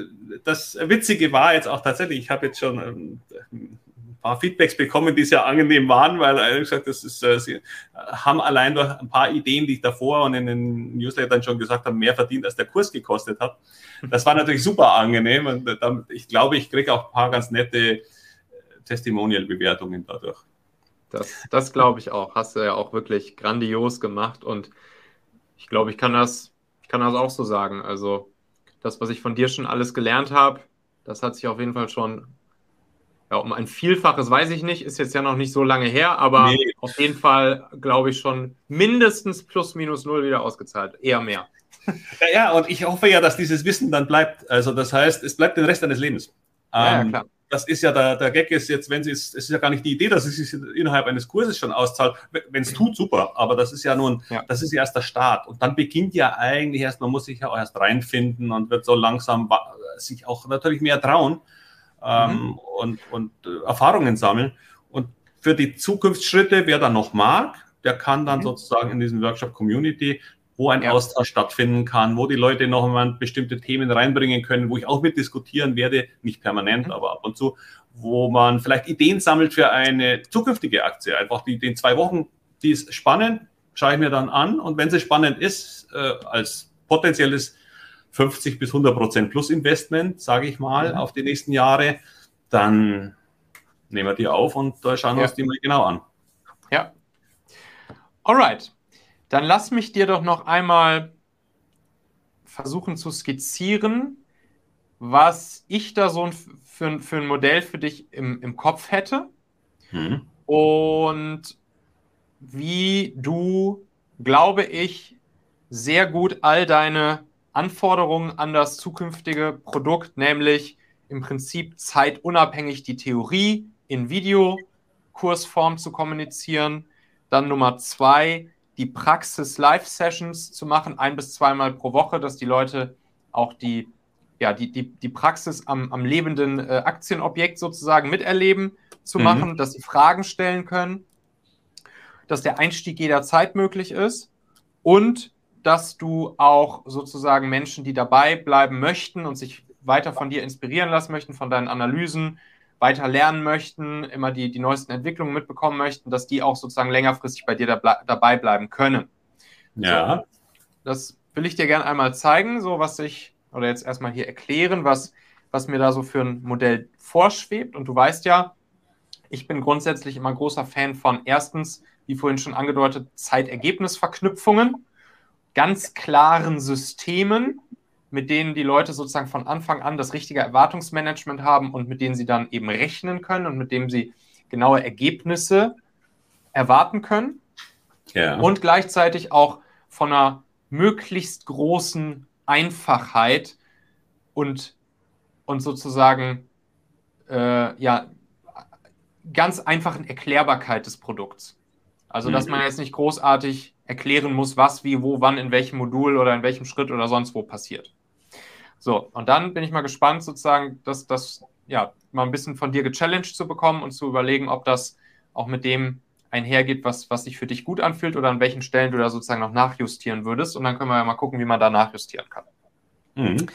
das Witzige war jetzt auch tatsächlich, ich habe jetzt schon ähm, paar Feedbacks bekommen, die sehr angenehm waren, weil ehrlich gesagt, das ist, äh, sie haben allein durch ein paar Ideen, die ich davor und in den Newslettern schon gesagt habe, mehr verdient, als der Kurs gekostet hat. Das war natürlich super angenehm und äh, ich glaube, ich kriege auch ein paar ganz nette äh, Testimonial-Bewertungen dadurch. Das, das glaube ich auch. Hast du ja auch wirklich grandios gemacht und ich glaube, ich kann das, ich kann das auch so sagen. Also das, was ich von dir schon alles gelernt habe, das hat sich auf jeden Fall schon ja, um ein Vielfaches weiß ich nicht, ist jetzt ja noch nicht so lange her, aber nee. auf jeden Fall, glaube ich, schon mindestens plus minus null wieder ausgezahlt. Eher mehr. Ja, ja, und ich hoffe ja, dass dieses Wissen dann bleibt. Also, das heißt, es bleibt den Rest deines Lebens. Ja, ähm, ja, das ist ja der, der Gag ist jetzt, wenn sie es, es ist ja gar nicht die Idee, dass es sich innerhalb eines Kurses schon auszahlt. Wenn es tut, super, aber das ist ja nun, ja. das ist ja erst der Start. Und dann beginnt ja eigentlich erst, man muss sich ja auch erst reinfinden und wird so langsam sich auch natürlich mehr trauen ähm, mhm. und, und äh, Erfahrungen sammeln. Und für die Zukunftsschritte, wer da noch mag, der kann dann mhm. sozusagen in diesem Workshop Community, wo ein ja. Austausch stattfinden kann, wo die Leute noch einmal bestimmte Themen reinbringen können, wo ich auch mit diskutieren werde, nicht permanent, mhm. aber ab und zu, wo man vielleicht Ideen sammelt für eine zukünftige Aktie. Einfach die, den zwei Wochen, die ist spannend, schaue ich mir dann an und wenn sie spannend ist, äh, als potenzielles 50 bis 100 Prozent plus Investment, sage ich mal, mhm. auf die nächsten Jahre, dann nehmen wir die auf und da schauen wir ja. uns die mal genau an. Ja. Alright. Dann lass mich dir doch noch einmal versuchen zu skizzieren, was ich da so für, für ein Modell für dich im, im Kopf hätte mhm. und wie du, glaube ich, sehr gut all deine Anforderungen an das zukünftige Produkt, nämlich im Prinzip zeitunabhängig die Theorie in Videokursform zu kommunizieren. Dann Nummer zwei, die Praxis-Live-Sessions zu machen, ein bis zweimal pro Woche, dass die Leute auch die, ja, die, die, die Praxis am, am lebenden äh, Aktienobjekt sozusagen miterleben zu mhm. machen, dass sie Fragen stellen können, dass der Einstieg jederzeit möglich ist und dass du auch sozusagen Menschen, die dabei bleiben möchten und sich weiter von dir inspirieren lassen möchten, von deinen Analysen, weiter lernen möchten, immer die, die neuesten Entwicklungen mitbekommen möchten, dass die auch sozusagen längerfristig bei dir da, dabei bleiben können. Ja. So, das will ich dir gerne einmal zeigen, so was ich, oder jetzt erstmal hier erklären, was, was mir da so für ein Modell vorschwebt. Und du weißt ja, ich bin grundsätzlich immer großer Fan von erstens, wie vorhin schon angedeutet, Zeitergebnisverknüpfungen, ganz klaren Systemen, mit denen die Leute sozusagen von Anfang an das richtige Erwartungsmanagement haben und mit denen sie dann eben rechnen können und mit dem sie genaue Ergebnisse erwarten können. Ja. Und gleichzeitig auch von einer möglichst großen Einfachheit und, und sozusagen äh, ja, ganz einfachen Erklärbarkeit des Produkts. Also, dass mhm. man jetzt nicht großartig erklären muss, was, wie, wo, wann, in welchem Modul oder in welchem Schritt oder sonst wo passiert. So, und dann bin ich mal gespannt, sozusagen, dass das ja mal ein bisschen von dir gechallenged zu bekommen und zu überlegen, ob das auch mit dem einhergeht, was, was sich für dich gut anfühlt oder an welchen Stellen du da sozusagen noch nachjustieren würdest. Und dann können wir ja mal gucken, wie man da nachjustieren kann. Mhm,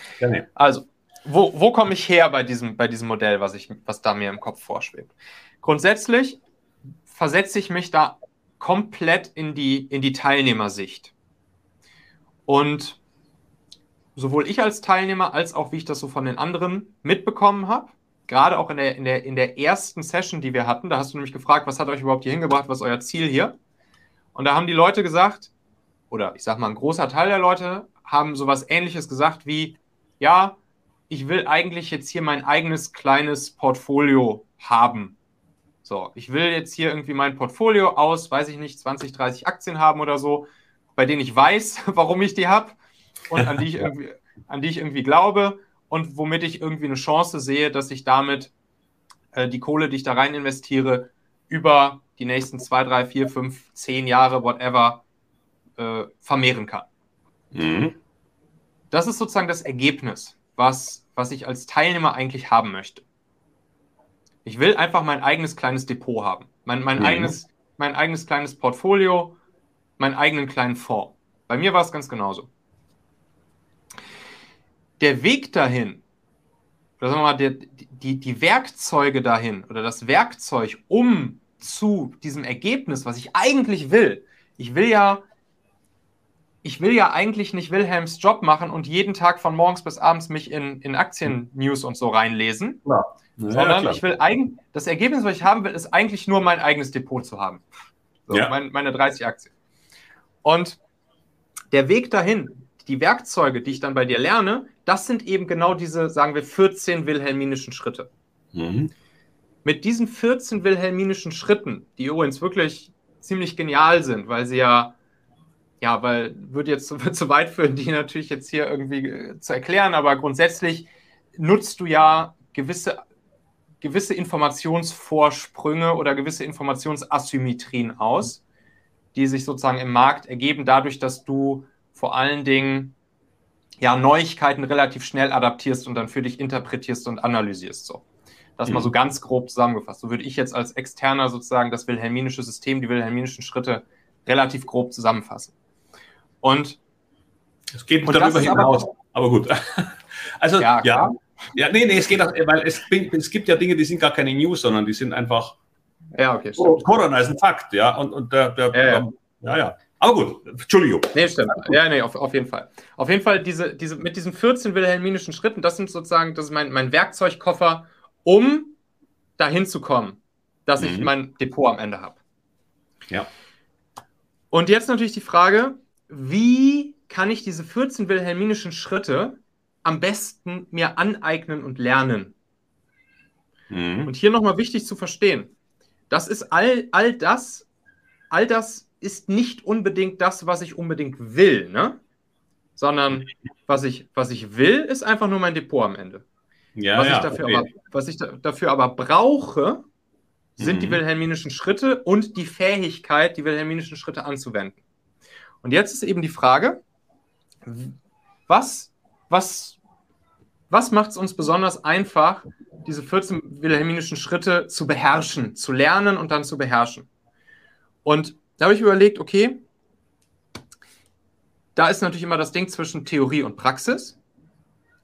Also, wo, wo komme ich her bei diesem, bei diesem Modell, was, ich, was da mir im Kopf vorschwebt? Grundsätzlich versetze ich mich da komplett in die, in die Teilnehmersicht. Und sowohl ich als Teilnehmer als auch wie ich das so von den anderen mitbekommen habe, gerade auch in der, in, der, in der ersten Session, die wir hatten, da hast du nämlich gefragt, was hat euch überhaupt hier hingebracht, was ist euer Ziel hier? Und da haben die Leute gesagt, oder ich sag mal, ein großer Teil der Leute haben sowas ähnliches gesagt wie, ja, ich will eigentlich jetzt hier mein eigenes kleines Portfolio haben. So, ich will jetzt hier irgendwie mein Portfolio aus, weiß ich nicht, 20, 30 Aktien haben oder so, bei denen ich weiß, warum ich die habe und an die ich irgendwie, an die ich irgendwie glaube und womit ich irgendwie eine Chance sehe, dass ich damit äh, die Kohle, die ich da rein investiere, über die nächsten zwei, drei, vier, fünf, zehn Jahre, whatever, äh, vermehren kann. Mhm. Das ist sozusagen das Ergebnis, was, was ich als Teilnehmer eigentlich haben möchte. Ich will einfach mein eigenes kleines Depot haben. Mein, mein, mhm. eigenes, mein eigenes kleines Portfolio, meinen eigenen kleinen Fonds. Bei mir war es ganz genauso der Weg dahin, oder sagen wir mal, der, die, die Werkzeuge dahin oder das Werkzeug, um zu diesem Ergebnis, was ich eigentlich will, ich will ja, ich will ja eigentlich nicht Wilhelms Job machen und jeden Tag von morgens bis abends mich in, in Aktien-News und so reinlesen, ja. Ja, sondern ich will eigentlich, das Ergebnis, was ich haben will, ist eigentlich nur mein eigenes Depot zu haben. So, ja. mein, meine 30 Aktien. Und der Weg dahin, die Werkzeuge, die ich dann bei dir lerne, das sind eben genau diese, sagen wir, 14 wilhelminischen Schritte. Mhm. Mit diesen 14 wilhelminischen Schritten, die übrigens wirklich ziemlich genial sind, weil sie ja, ja, weil, würde jetzt wird zu weit führen, die natürlich jetzt hier irgendwie äh, zu erklären, aber grundsätzlich nutzt du ja gewisse, gewisse Informationsvorsprünge oder gewisse Informationsasymmetrien aus, die sich sozusagen im Markt ergeben, dadurch, dass du vor allen Dingen ja, Neuigkeiten relativ schnell adaptierst und dann für dich interpretierst und analysierst. So. Das mhm. mal so mhm. ganz grob zusammengefasst. So würde ich jetzt als Externer sozusagen das wilhelminische System, die wilhelminischen Schritte relativ grob zusammenfassen. Und es geht darüber hinaus, aber, aber, gut. Also ja, ja, ja, nee, nee, es geht auch, weil es, es gibt ja Dinge, die sind gar keine News, sondern die sind einfach. Ja, okay. Stimmt. Corona ist ein Fakt, ja, und, und der, der ja, ja. ja, ja. Aber gut, Entschuldigung. Nee, stimmt. Ja, nee, auf, auf jeden Fall. Auf jeden Fall, diese, diese, mit diesen 14 wilhelminischen Schritten, das sind sozusagen, das ist mein, mein Werkzeugkoffer, um dahin zu kommen, dass mhm. ich mein Depot am Ende habe. Ja. Und jetzt natürlich die Frage, wie kann ich diese 14 wilhelminischen Schritte am besten mir aneignen und lernen? Mhm. Und hier nochmal wichtig zu verstehen, das ist all, all das, all das ist nicht unbedingt das, was ich unbedingt will, ne? Sondern was ich, was ich will, ist einfach nur mein Depot am Ende. Ja, was, ja, ich dafür okay. aber, was ich da, dafür aber brauche, sind mhm. die wilhelminischen Schritte und die Fähigkeit, die wilhelminischen Schritte anzuwenden. Und jetzt ist eben die Frage, was, was, was macht es uns besonders einfach, diese 14 wilhelminischen Schritte zu beherrschen, zu lernen und dann zu beherrschen? Und da habe ich überlegt, okay, da ist natürlich immer das Ding zwischen Theorie und Praxis.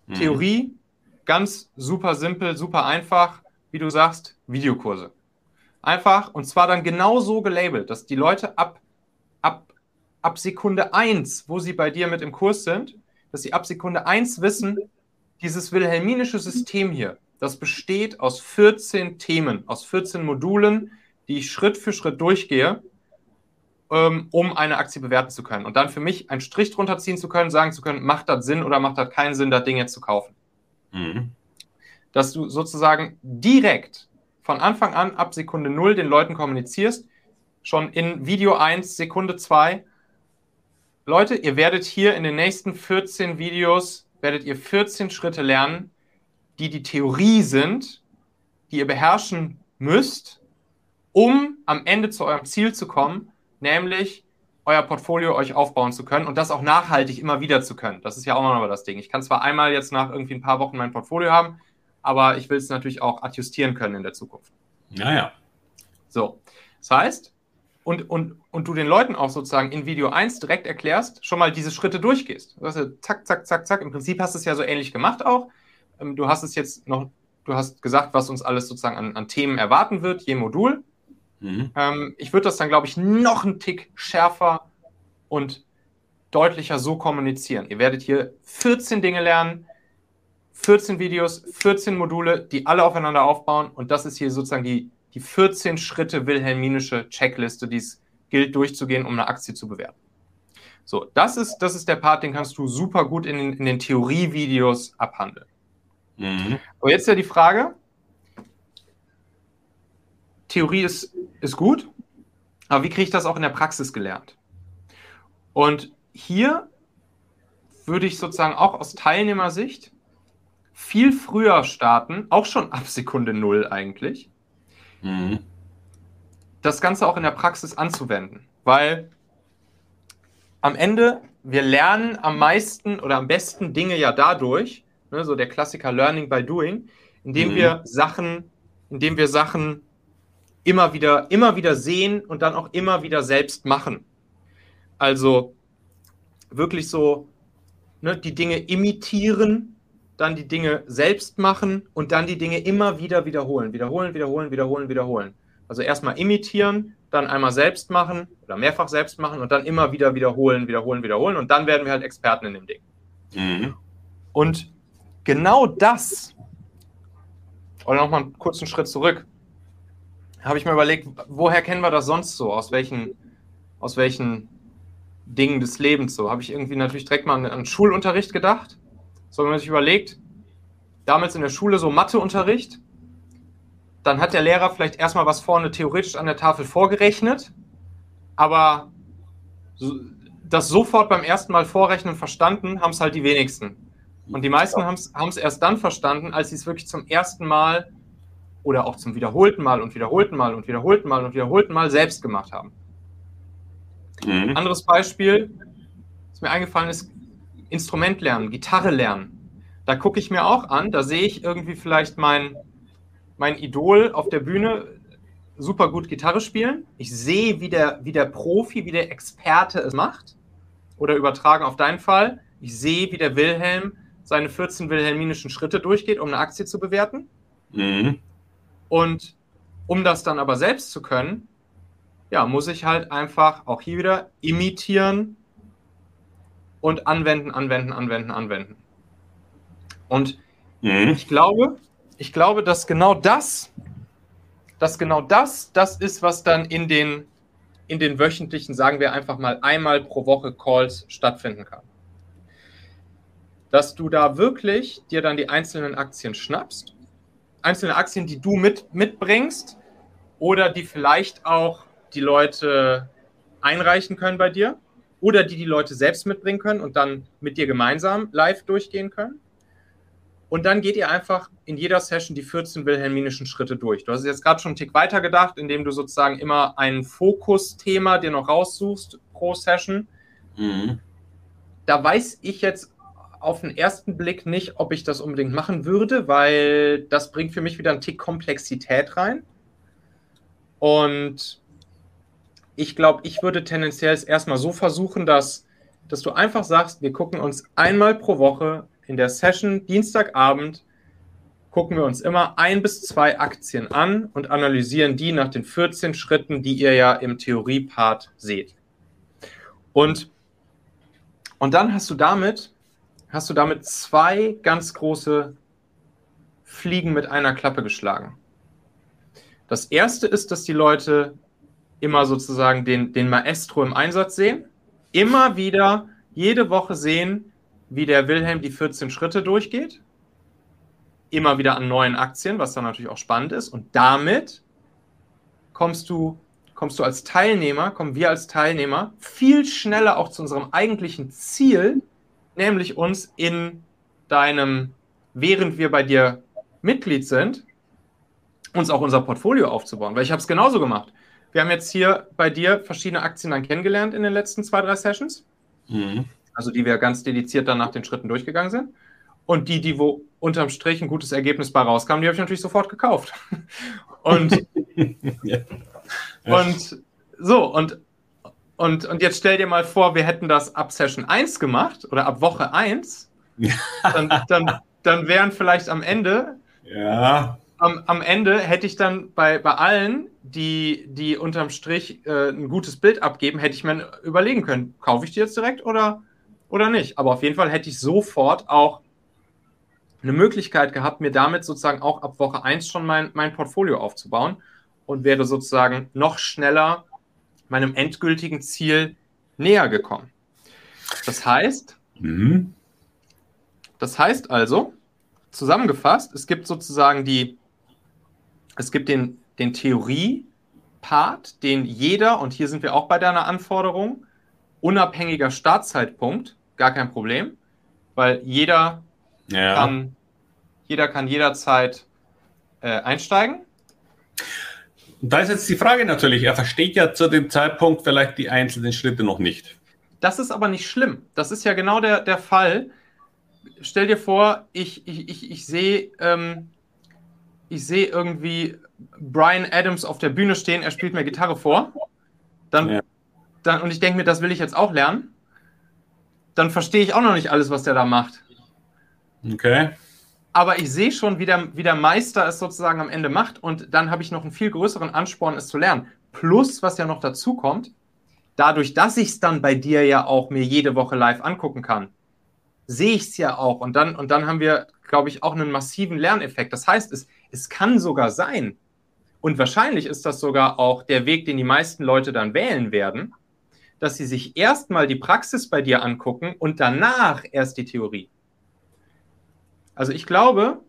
Mhm. Theorie, ganz super simpel, super einfach, wie du sagst, Videokurse. Einfach, und zwar dann genau so gelabelt, dass die Leute ab, ab, ab Sekunde 1, wo sie bei dir mit im Kurs sind, dass sie ab Sekunde 1 wissen, dieses wilhelminische System hier, das besteht aus 14 Themen, aus 14 Modulen, die ich Schritt für Schritt durchgehe, ähm, um eine Aktie bewerten zu können. Und dann für mich einen Strich drunter ziehen zu können, sagen zu können, macht das Sinn oder macht das keinen Sinn, das Ding jetzt zu kaufen. Mhm. Dass du sozusagen direkt von Anfang an ab Sekunde 0 den Leuten kommunizierst, schon in Video 1, Sekunde 2. Leute, ihr werdet hier in den nächsten 14 Videos, werdet ihr 14 Schritte lernen, die die Theorie sind, die ihr beherrschen müsst, um am Ende zu eurem Ziel zu kommen, nämlich euer Portfolio euch aufbauen zu können und das auch nachhaltig immer wieder zu können. Das ist ja auch noch mal das Ding. Ich kann zwar einmal jetzt nach irgendwie ein paar Wochen mein Portfolio haben, aber ich will es natürlich auch adjustieren können in der Zukunft. Naja. So, das heißt, und, und, und du den Leuten auch sozusagen in Video 1 direkt erklärst, schon mal diese Schritte durchgehst. Du hast ja zack, zack, zack, zack. Im Prinzip hast du es ja so ähnlich gemacht auch. Ähm, du hast es jetzt noch, du hast gesagt, was uns alles sozusagen an, an Themen erwarten wird, je Modul. Mhm. Ähm, ich würde das dann, glaube ich, noch einen Tick schärfer und deutlicher so kommunizieren. Ihr werdet hier 14 Dinge lernen, 14 Videos, 14 Module, die alle aufeinander aufbauen. Und das ist hier sozusagen die, die 14 Schritte wilhelminische Checkliste, die es gilt durchzugehen, um eine Aktie zu bewerten. So, das ist, das ist der Part, den kannst du super gut in, in den Theorievideos abhandeln. Mhm. Aber jetzt ja die Frage, Theorie ist, ist gut, aber wie kriege ich das auch in der Praxis gelernt? Und hier würde ich sozusagen auch aus Teilnehmersicht viel früher starten, auch schon ab Sekunde Null eigentlich, mhm. das Ganze auch in der Praxis anzuwenden. Weil am Ende, wir lernen am meisten oder am besten Dinge ja dadurch, ne, so der Klassiker Learning by Doing, indem mhm. wir Sachen, indem wir Sachen immer wieder, immer wieder sehen und dann auch immer wieder selbst machen. Also wirklich so ne, die Dinge imitieren dann die Dinge selbst machen und dann die Dinge immer wieder wiederholen. Wiederholen, wiederholen, wiederholen, wiederholen. Also erstmal imitieren, dann einmal selbst machen oder mehrfach selbst machen und dann immer wieder wiederholen, wiederholen, wiederholen. Und dann werden wir halt Experten in dem Ding. Mhm. Und genau das, oder nochmal einen kurzen Schritt zurück, habe ich mir überlegt, woher kennen wir das sonst so? Aus welchen, aus welchen Dingen des Lebens so? Habe ich irgendwie natürlich direkt mal an, an Schulunterricht gedacht so, wenn man sich überlegt, damals in der Schule so Matheunterricht, dann hat der Lehrer vielleicht erstmal was vorne theoretisch an der Tafel vorgerechnet, aber das sofort beim ersten Mal vorrechnen verstanden, haben es halt die wenigsten. Und die meisten haben es erst dann verstanden, als sie es wirklich zum ersten Mal oder auch zum wiederholten Mal und wiederholten Mal und wiederholten Mal und wiederholten Mal selbst gemacht haben. Mhm. Anderes Beispiel, was mir eingefallen ist, Instrument lernen, Gitarre lernen. Da gucke ich mir auch an, da sehe ich irgendwie vielleicht mein, mein Idol auf der Bühne super gut Gitarre spielen. Ich sehe, wie der, wie der Profi, wie der Experte es macht. Oder übertragen auf deinen Fall. Ich sehe, wie der Wilhelm seine 14 wilhelminischen Schritte durchgeht, um eine Aktie zu bewerten. Mhm. Und um das dann aber selbst zu können, ja, muss ich halt einfach auch hier wieder imitieren, und anwenden, anwenden, anwenden, anwenden. Und mhm. ich glaube, ich glaube, dass genau das, dass genau das, das ist, was dann in den, in den wöchentlichen, sagen wir einfach mal einmal pro Woche Calls stattfinden kann. dass du da wirklich dir dann die einzelnen Aktien schnappst. Einzelne Aktien, die du mit, mitbringst oder die vielleicht auch die Leute einreichen können bei dir oder die die Leute selbst mitbringen können und dann mit dir gemeinsam live durchgehen können. Und dann geht ihr einfach in jeder Session die 14 wilhelminischen Schritte durch. Du hast jetzt gerade schon einen Tick weiter gedacht, indem du sozusagen immer ein Fokusthema dir noch raussuchst pro Session. Mhm. Da weiß ich jetzt auf den ersten Blick nicht, ob ich das unbedingt machen würde, weil das bringt für mich wieder einen Tick Komplexität rein. Und ich glaube, ich würde tendenziell es erstmal so versuchen, dass, dass du einfach sagst, wir gucken uns einmal pro Woche in der Session Dienstagabend, gucken wir uns immer ein bis zwei Aktien an und analysieren die nach den 14 Schritten, die ihr ja im Theorie-Part seht. Und, und dann hast du damit hast du damit zwei ganz große Fliegen mit einer Klappe geschlagen. Das erste ist, dass die Leute immer sozusagen den, den Maestro im Einsatz sehen, immer wieder jede Woche sehen, wie der Wilhelm die 14 Schritte durchgeht, immer wieder an neuen Aktien, was dann natürlich auch spannend ist. Und damit kommst du, kommst du als Teilnehmer, kommen wir als Teilnehmer viel schneller auch zu unserem eigentlichen Ziel, nämlich uns in deinem, während wir bei dir Mitglied sind, uns auch unser Portfolio aufzubauen. Weil ich habe es genauso gemacht. Wir haben jetzt hier bei dir verschiedene Aktien dann kennengelernt in den letzten zwei, drei Sessions. Mhm. Also die wir ganz dediziert dann nach den Schritten durchgegangen sind. Und die, die wo unterm Strich ein gutes Ergebnis bei rauskam, die habe ich natürlich sofort gekauft. Und, ja. und so, und und, und jetzt stell dir mal vor, wir hätten das ab Session 1 gemacht oder ab Woche 1. Dann, dann, dann wären vielleicht am Ende. Ja. Am, am Ende hätte ich dann bei, bei allen, die, die unterm Strich äh, ein gutes Bild abgeben, hätte ich mir überlegen können, kaufe ich die jetzt direkt oder, oder nicht. Aber auf jeden Fall hätte ich sofort auch eine Möglichkeit gehabt, mir damit sozusagen auch ab Woche 1 schon mein, mein Portfolio aufzubauen und wäre sozusagen noch schneller meinem endgültigen Ziel näher gekommen. Das heißt, mhm. das heißt also, zusammengefasst, es gibt sozusagen die, es gibt den, den Theorie-Part, den jeder, und hier sind wir auch bei deiner Anforderung, unabhängiger Startzeitpunkt, gar kein Problem, weil jeder ja. kann, jeder kann jederzeit äh, einsteigen. Da ist jetzt die Frage natürlich, er versteht ja zu dem Zeitpunkt vielleicht die einzelnen Schritte noch nicht. Das ist aber nicht schlimm. Das ist ja genau der, der Fall. Stell dir vor, ich, ich, ich, ich sehe ähm, seh irgendwie Brian Adams auf der Bühne stehen, er spielt mir Gitarre vor. Dann, ja. dann, und ich denke mir, das will ich jetzt auch lernen. Dann verstehe ich auch noch nicht alles, was der da macht. Okay aber ich sehe schon, wie der, wie der Meister es sozusagen am Ende macht und dann habe ich noch einen viel größeren Ansporn, es zu lernen. Plus, was ja noch dazu kommt, dadurch, dass ich es dann bei dir ja auch mir jede Woche live angucken kann, sehe ich es ja auch und dann, und dann haben wir, glaube ich, auch einen massiven Lerneffekt. Das heißt, es, es kann sogar sein, und wahrscheinlich ist das sogar auch der Weg, den die meisten Leute dann wählen werden, dass sie sich erstmal die Praxis bei dir angucken und danach erst die Theorie. Also ich glaube,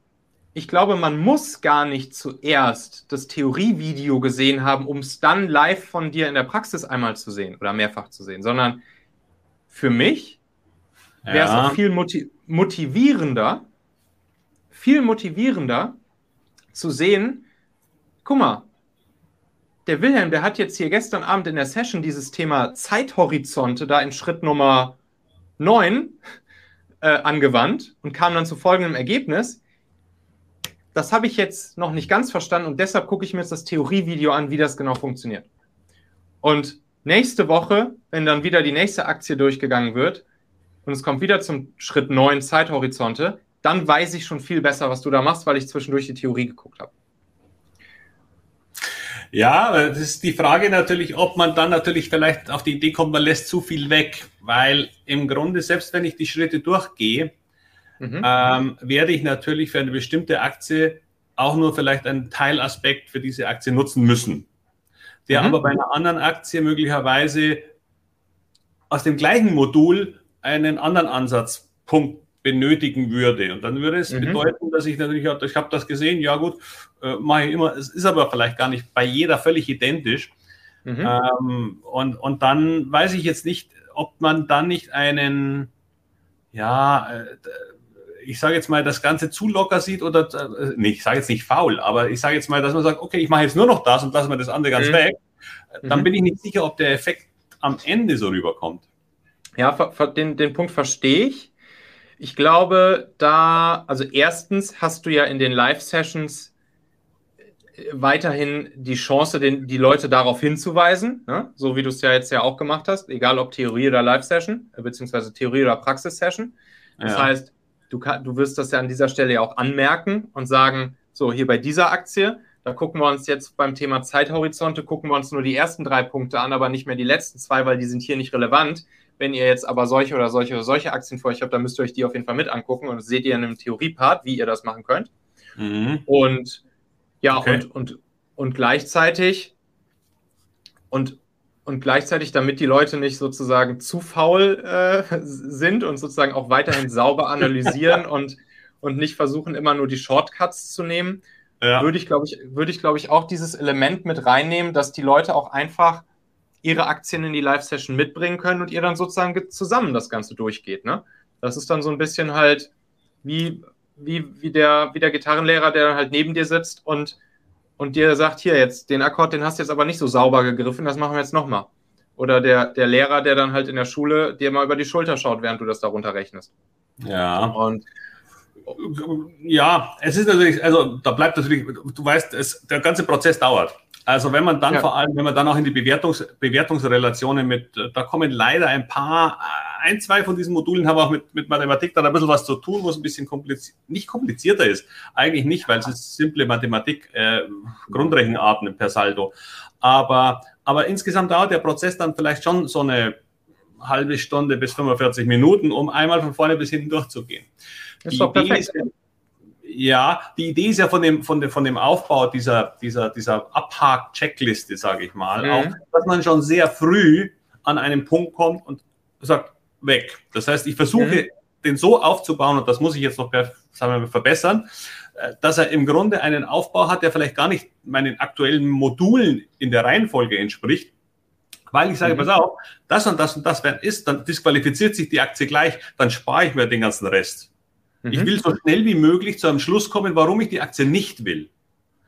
ich glaube, man muss gar nicht zuerst das Theorievideo gesehen haben, um es dann live von dir in der Praxis einmal zu sehen oder mehrfach zu sehen, sondern für mich wäre es ja. auch viel motivierender, viel motivierender zu sehen, guck mal, der Wilhelm, der hat jetzt hier gestern Abend in der Session dieses Thema Zeithorizonte da in Schritt Nummer 9 äh, angewandt und kam dann zu folgendem Ergebnis. Das habe ich jetzt noch nicht ganz verstanden und deshalb gucke ich mir jetzt das Theorievideo an, wie das genau funktioniert. Und nächste Woche, wenn dann wieder die nächste Aktie durchgegangen wird und es kommt wieder zum Schritt 9 Zeithorizonte, dann weiß ich schon viel besser, was du da machst, weil ich zwischendurch die Theorie geguckt habe. Ja, das ist die Frage natürlich, ob man dann natürlich vielleicht auf die Idee kommt, man lässt zu viel weg, weil im Grunde, selbst wenn ich die Schritte durchgehe, mhm. ähm, werde ich natürlich für eine bestimmte Aktie auch nur vielleicht einen Teilaspekt für diese Aktie nutzen müssen, der mhm. aber bei einer anderen Aktie möglicherweise aus dem gleichen Modul einen anderen Ansatzpunkt benötigen würde. Und dann würde es mhm. bedeuten, dass ich natürlich, ich habe das gesehen, ja gut, äh, mache ich immer, es ist aber vielleicht gar nicht bei jeder völlig identisch. Mhm. Ähm, und, und dann weiß ich jetzt nicht, ob man dann nicht einen, ja, äh, ich sage jetzt mal, das Ganze zu locker sieht oder, äh, nee, ich sage jetzt nicht faul, aber ich sage jetzt mal, dass man sagt, okay, ich mache jetzt nur noch das und lasse mir das andere ganz mhm. weg. Dann mhm. bin ich nicht sicher, ob der Effekt am Ende so rüberkommt. Ja, den, den Punkt verstehe ich. Ich glaube, da, also erstens hast du ja in den Live-Sessions äh, weiterhin die Chance, den, die Leute darauf hinzuweisen, ne? so wie du es ja jetzt ja auch gemacht hast, egal ob Theorie oder Live-Session, äh, beziehungsweise Theorie oder Praxis-Session. Das ja. heißt, du, kann, du wirst das ja an dieser Stelle ja auch anmerken und sagen, so hier bei dieser Aktie, da gucken wir uns jetzt beim Thema Zeithorizonte, gucken wir uns nur die ersten drei Punkte an, aber nicht mehr die letzten zwei, weil die sind hier nicht relevant. Wenn ihr jetzt aber solche oder solche oder solche Aktien für euch habt, dann müsst ihr euch die auf jeden Fall mit angucken und das seht ihr in einem Theoriepart, wie ihr das machen könnt. Mhm. Und ja, okay. und, und, und gleichzeitig und, und gleichzeitig, damit die Leute nicht sozusagen zu faul äh, sind und sozusagen auch weiterhin sauber analysieren und, und nicht versuchen, immer nur die Shortcuts zu nehmen, ja. würde ich, glaube ich, würde ich, glaube ich, auch dieses Element mit reinnehmen, dass die Leute auch einfach ihre Aktien in die Live-Session mitbringen können und ihr dann sozusagen zusammen das Ganze durchgeht. Ne? Das ist dann so ein bisschen halt wie, wie, wie, der, wie der Gitarrenlehrer, der dann halt neben dir sitzt und, und dir sagt, hier jetzt, den Akkord, den hast du jetzt aber nicht so sauber gegriffen, das machen wir jetzt nochmal. Oder der, der Lehrer, der dann halt in der Schule dir mal über die Schulter schaut, während du das darunter rechnest. Ja. Und ja, es ist natürlich, also da bleibt natürlich, du weißt, es, der ganze Prozess dauert. Also wenn man dann ja. vor allem, wenn man dann auch in die Bewertungs, Bewertungsrelationen mit, da kommen leider ein paar, ein, zwei von diesen Modulen haben auch mit, mit Mathematik dann ein bisschen was zu tun, wo es ein bisschen kompliziert, nicht komplizierter ist. Eigentlich nicht, weil es ist simple Mathematik, äh, Grundrechenarten per Saldo. Aber, aber insgesamt dauert der Prozess dann vielleicht schon so eine halbe Stunde bis 45 Minuten, um einmal von vorne bis hinten durchzugehen. Das ist doch perfekt. Ist, ja, die Idee ist ja von dem, von dem, von dem Aufbau dieser, dieser, dieser Abhak-Checkliste, sage ich mal, mhm. auch, dass man schon sehr früh an einen Punkt kommt und sagt, weg. Das heißt, ich versuche, mhm. den so aufzubauen, und das muss ich jetzt noch wir, verbessern, äh, dass er im Grunde einen Aufbau hat, der vielleicht gar nicht meinen aktuellen Modulen in der Reihenfolge entspricht, weil ich sage, mhm. pass auf, das und das und das wenn ist, dann disqualifiziert sich die Aktie gleich, dann spare ich mir den ganzen Rest. Mhm. Ich will so schnell wie möglich zu einem Schluss kommen, warum ich die Aktie nicht will.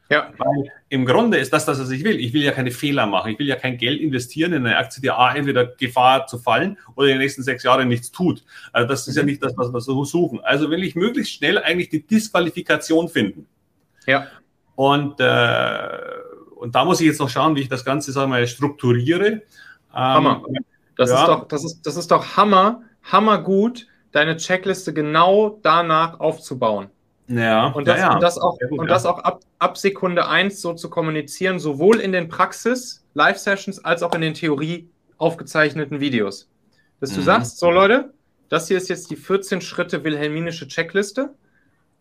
Ja. Weil im Grunde ist das das, was ich will. Ich will ja keine Fehler machen. Ich will ja kein Geld investieren in eine Aktie, die A, entweder Gefahr zu fallen oder in den nächsten sechs Jahren nichts tut. Also das ist ja mhm. nicht das, was wir so suchen. Also will ich möglichst schnell eigentlich die Disqualifikation finden. Ja. Und, äh, und da muss ich jetzt noch schauen, wie ich das Ganze, sagen wir mal, strukturiere. Ähm, Hammer. Das, ja. ist doch, das, ist, das ist doch Hammer, Hammer gut, deine Checkliste genau danach aufzubauen. Ja, und das, ja, ja. Und das auch, gut, und das auch ab, ab Sekunde 1 so zu kommunizieren, sowohl in den Praxis, Live-Sessions, als auch in den Theorie aufgezeichneten Videos. Dass du mhm. sagst, so Leute, das hier ist jetzt die 14 Schritte wilhelminische Checkliste.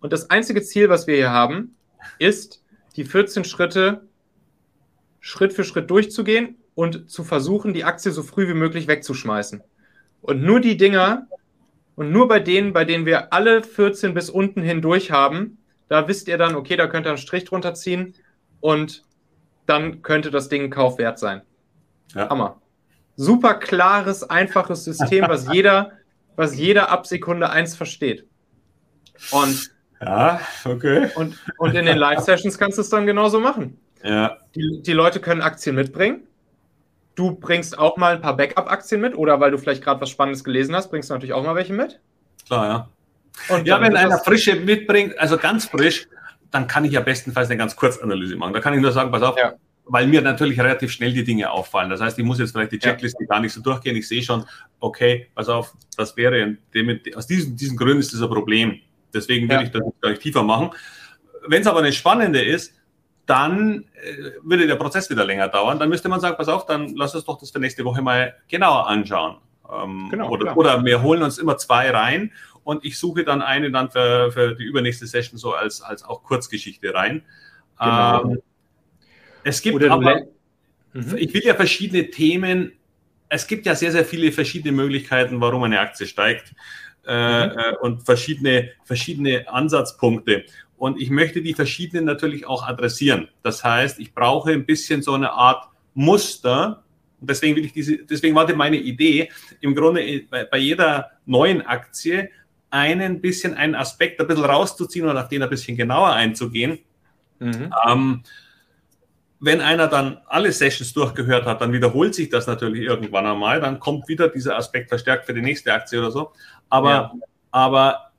Und das einzige Ziel, was wir hier haben, ist, die 14 Schritte Schritt für Schritt durchzugehen und zu versuchen, die Aktie so früh wie möglich wegzuschmeißen. Und nur die Dinger, und nur bei denen, bei denen wir alle 14 bis unten hindurch haben, da wisst ihr dann, okay, da könnt ihr einen Strich drunter ziehen und dann könnte das Ding Kaufwert sein. Ja. Hammer. Super klares, einfaches System, was jeder, was jeder ab Sekunde 1 versteht. Und, ja, okay. Und, und in den Live-Sessions kannst du es dann genauso machen. Ja. Die, die Leute können Aktien mitbringen Du bringst auch mal ein paar Backup-Aktien mit oder weil du vielleicht gerade was Spannendes gelesen hast, bringst du natürlich auch mal welche mit. Klar, ja. Und ja, wenn einer frische mitbringt, also ganz frisch, dann kann ich ja bestenfalls eine ganz Kurzanalyse machen. Da kann ich nur sagen, pass auf, ja. weil mir natürlich relativ schnell die Dinge auffallen. Das heißt, ich muss jetzt vielleicht die Checkliste ja. gar nicht so durchgehen. Ich sehe schon, okay, pass auf, das wäre, aus diesen, diesen Gründen ist das ein Problem. Deswegen will ja. ich das gar nicht tiefer machen. Wenn es aber eine spannende ist, dann äh, würde der Prozess wieder länger dauern. Dann müsste man sagen, pass auf, dann lass uns doch das für nächste Woche mal genauer anschauen. Ähm, genau, oder, oder, wir holen uns immer zwei rein und ich suche dann eine dann für, für die übernächste Session so als, als auch Kurzgeschichte rein. Genau. Ähm, es gibt aber, mhm. ich will ja verschiedene Themen es gibt ja sehr, sehr viele verschiedene Möglichkeiten, warum eine Aktie steigt äh, mhm. äh, und verschiedene, verschiedene Ansatzpunkte. Und ich möchte die verschiedenen natürlich auch adressieren. Das heißt, ich brauche ein bisschen so eine Art Muster. Und deswegen will ich diese, deswegen war meine Idee, im Grunde bei, bei jeder neuen Aktie einen bisschen einen Aspekt ein bisschen rauszuziehen und auf den ein bisschen genauer einzugehen. Mhm. Ähm, wenn einer dann alle Sessions durchgehört hat, dann wiederholt sich das natürlich irgendwann einmal, dann kommt wieder dieser Aspekt verstärkt für die nächste Aktie oder so. Aber, ja. aber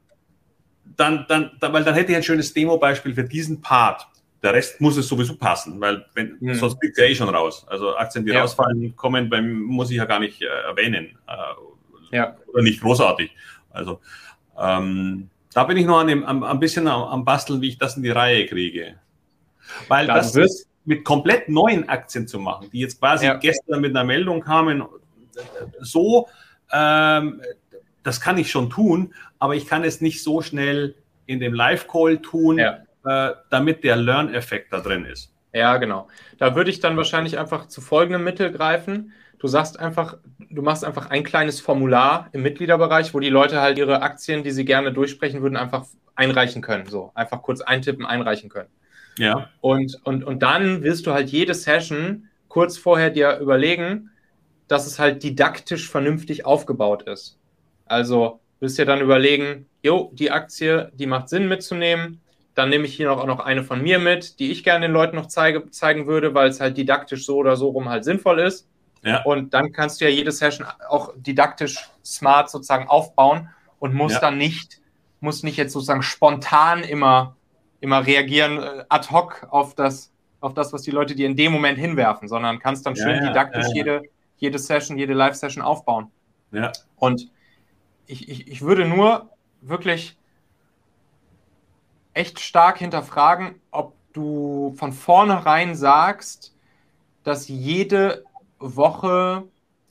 dann, dann, dann, weil dann hätte ich ein schönes Demo-Beispiel für diesen Part. Der Rest muss es sowieso passen, weil wenn, mhm. sonst fliegt ja eh schon raus. Also Aktien, die ja. rausfallen, kommen, beim, muss ich ja gar nicht äh, erwähnen. Äh, ja. Oder nicht großartig. Also ähm, da bin ich noch an dem, am, ein bisschen am, am, Basteln, wie ich das in die Reihe kriege. Weil Dann das ist mit komplett neuen Aktien zu machen, die jetzt quasi ja. gestern mit einer Meldung kamen, so, ähm, das kann ich schon tun, aber ich kann es nicht so schnell in dem Live-Call tun, ja. äh, damit der Learn-Effekt da drin ist. Ja, genau. Da würde ich dann wahrscheinlich einfach zu folgendem Mittel greifen. Du sagst einfach, du machst einfach ein kleines Formular im Mitgliederbereich, wo die Leute halt ihre Aktien, die sie gerne durchsprechen würden, einfach einreichen können. So, einfach kurz eintippen, einreichen können. Ja. Und, und, und dann wirst du halt jede Session kurz vorher dir überlegen, dass es halt didaktisch vernünftig aufgebaut ist. Also wirst dir dann überlegen, jo, die Aktie, die macht Sinn mitzunehmen. Dann nehme ich hier noch, auch noch eine von mir mit, die ich gerne den Leuten noch zeige, zeigen würde, weil es halt didaktisch so oder so rum halt sinnvoll ist. Ja. Und dann kannst du ja jede Session auch didaktisch smart sozusagen aufbauen und musst ja. dann nicht, musst nicht jetzt sozusagen spontan immer immer reagieren äh, ad hoc auf das, auf das, was die Leute dir in dem Moment hinwerfen, sondern kannst dann schön ja, didaktisch Jede, jede Session, jede Live-Session aufbauen. Ja. Und ich, ich, ich würde nur wirklich echt stark hinterfragen, ob du von vornherein sagst, dass jede Woche,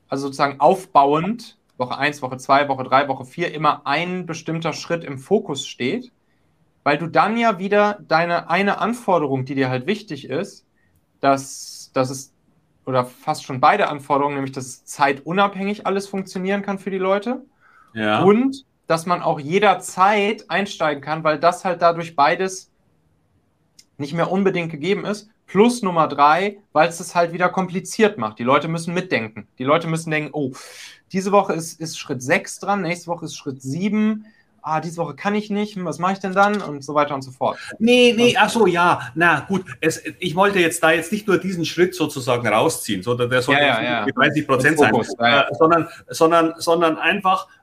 also sozusagen aufbauend, Woche 1, Woche 2, Woche 3, Woche 4, immer ein bestimmter Schritt im Fokus steht weil du dann ja wieder deine eine Anforderung, die dir halt wichtig ist, dass, dass es, oder fast schon beide Anforderungen, nämlich dass es zeitunabhängig alles funktionieren kann für die Leute. Ja. Und dass man auch jederzeit einsteigen kann, weil das halt dadurch beides nicht mehr unbedingt gegeben ist. Plus Nummer drei, weil es es halt wieder kompliziert macht. Die Leute müssen mitdenken. Die Leute müssen denken, oh, diese Woche ist, ist Schritt sechs dran, nächste Woche ist Schritt sieben ah, diese Woche kann ich nicht, was mache ich denn dann? Und so weiter und so fort. Nee, nee, ach so, ja, na gut. Es, ich wollte jetzt da jetzt nicht nur diesen Schritt sozusagen rausziehen, sondern der soll ja, ja, ja. 30 Prozent sein, ja, äh, sondern, sondern, sondern einfach hm,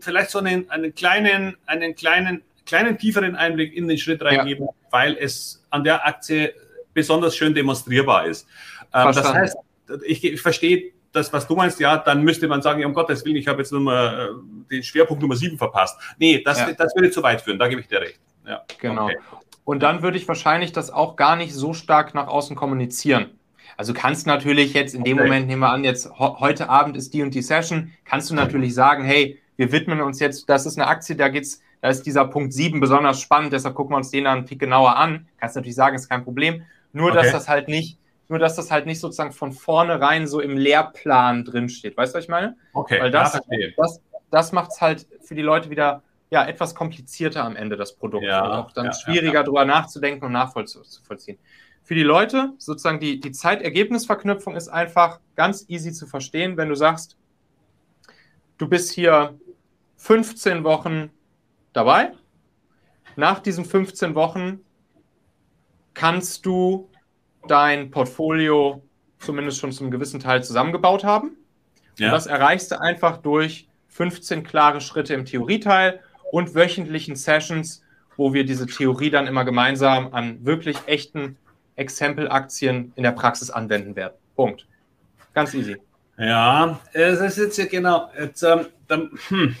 vielleicht so einen, einen kleinen, einen kleinen, kleinen tieferen Einblick in den Schritt reingeben, weil es an der Aktie besonders schön demonstrierbar ist. Ähm, das heißt, ich, ich verstehe das, was du meinst, ja, dann müsste man sagen, ja, um Gottes Willen, ich habe jetzt Nummer, äh, den Schwerpunkt Nummer 7 verpasst. Nee, das, ja. das würde zu weit führen, da gebe ich dir recht. Ja. Genau. Okay. Und dann würde ich wahrscheinlich das auch gar nicht so stark nach außen kommunizieren. Also kannst natürlich jetzt in dem okay. Moment, nehmen wir an, jetzt heute Abend ist die und die Session, kannst du natürlich sagen, hey, wir widmen uns jetzt, das ist eine Aktie, da geht's, da ist dieser Punkt 7 besonders spannend, deshalb gucken wir uns den dann viel genauer an. Kannst natürlich sagen, ist kein Problem. Nur, okay. dass das halt nicht nur dass das halt nicht sozusagen von vornherein so im Lehrplan drinsteht. Weißt du, was ich meine? Okay, Weil das, ja, das, das macht es halt für die Leute wieder ja, etwas komplizierter am Ende, das Produkt. Ja, und auch dann ja, schwieriger ja, drüber nachzudenken und nachvollziehen. Für die Leute, sozusagen die, die Zeitergebnisverknüpfung ist einfach ganz easy zu verstehen, wenn du sagst, du bist hier 15 Wochen dabei. Nach diesen 15 Wochen kannst du dein Portfolio zumindest schon zum gewissen Teil zusammengebaut haben. Ja. Und das erreichst du einfach durch 15 klare Schritte im Theorieteil und wöchentlichen Sessions, wo wir diese Theorie dann immer gemeinsam an wirklich echten Exempel-Aktien in der Praxis anwenden werden. Punkt. Ganz easy. Ja, es ist jetzt ja genau. Jetzt, ähm, dann, hm.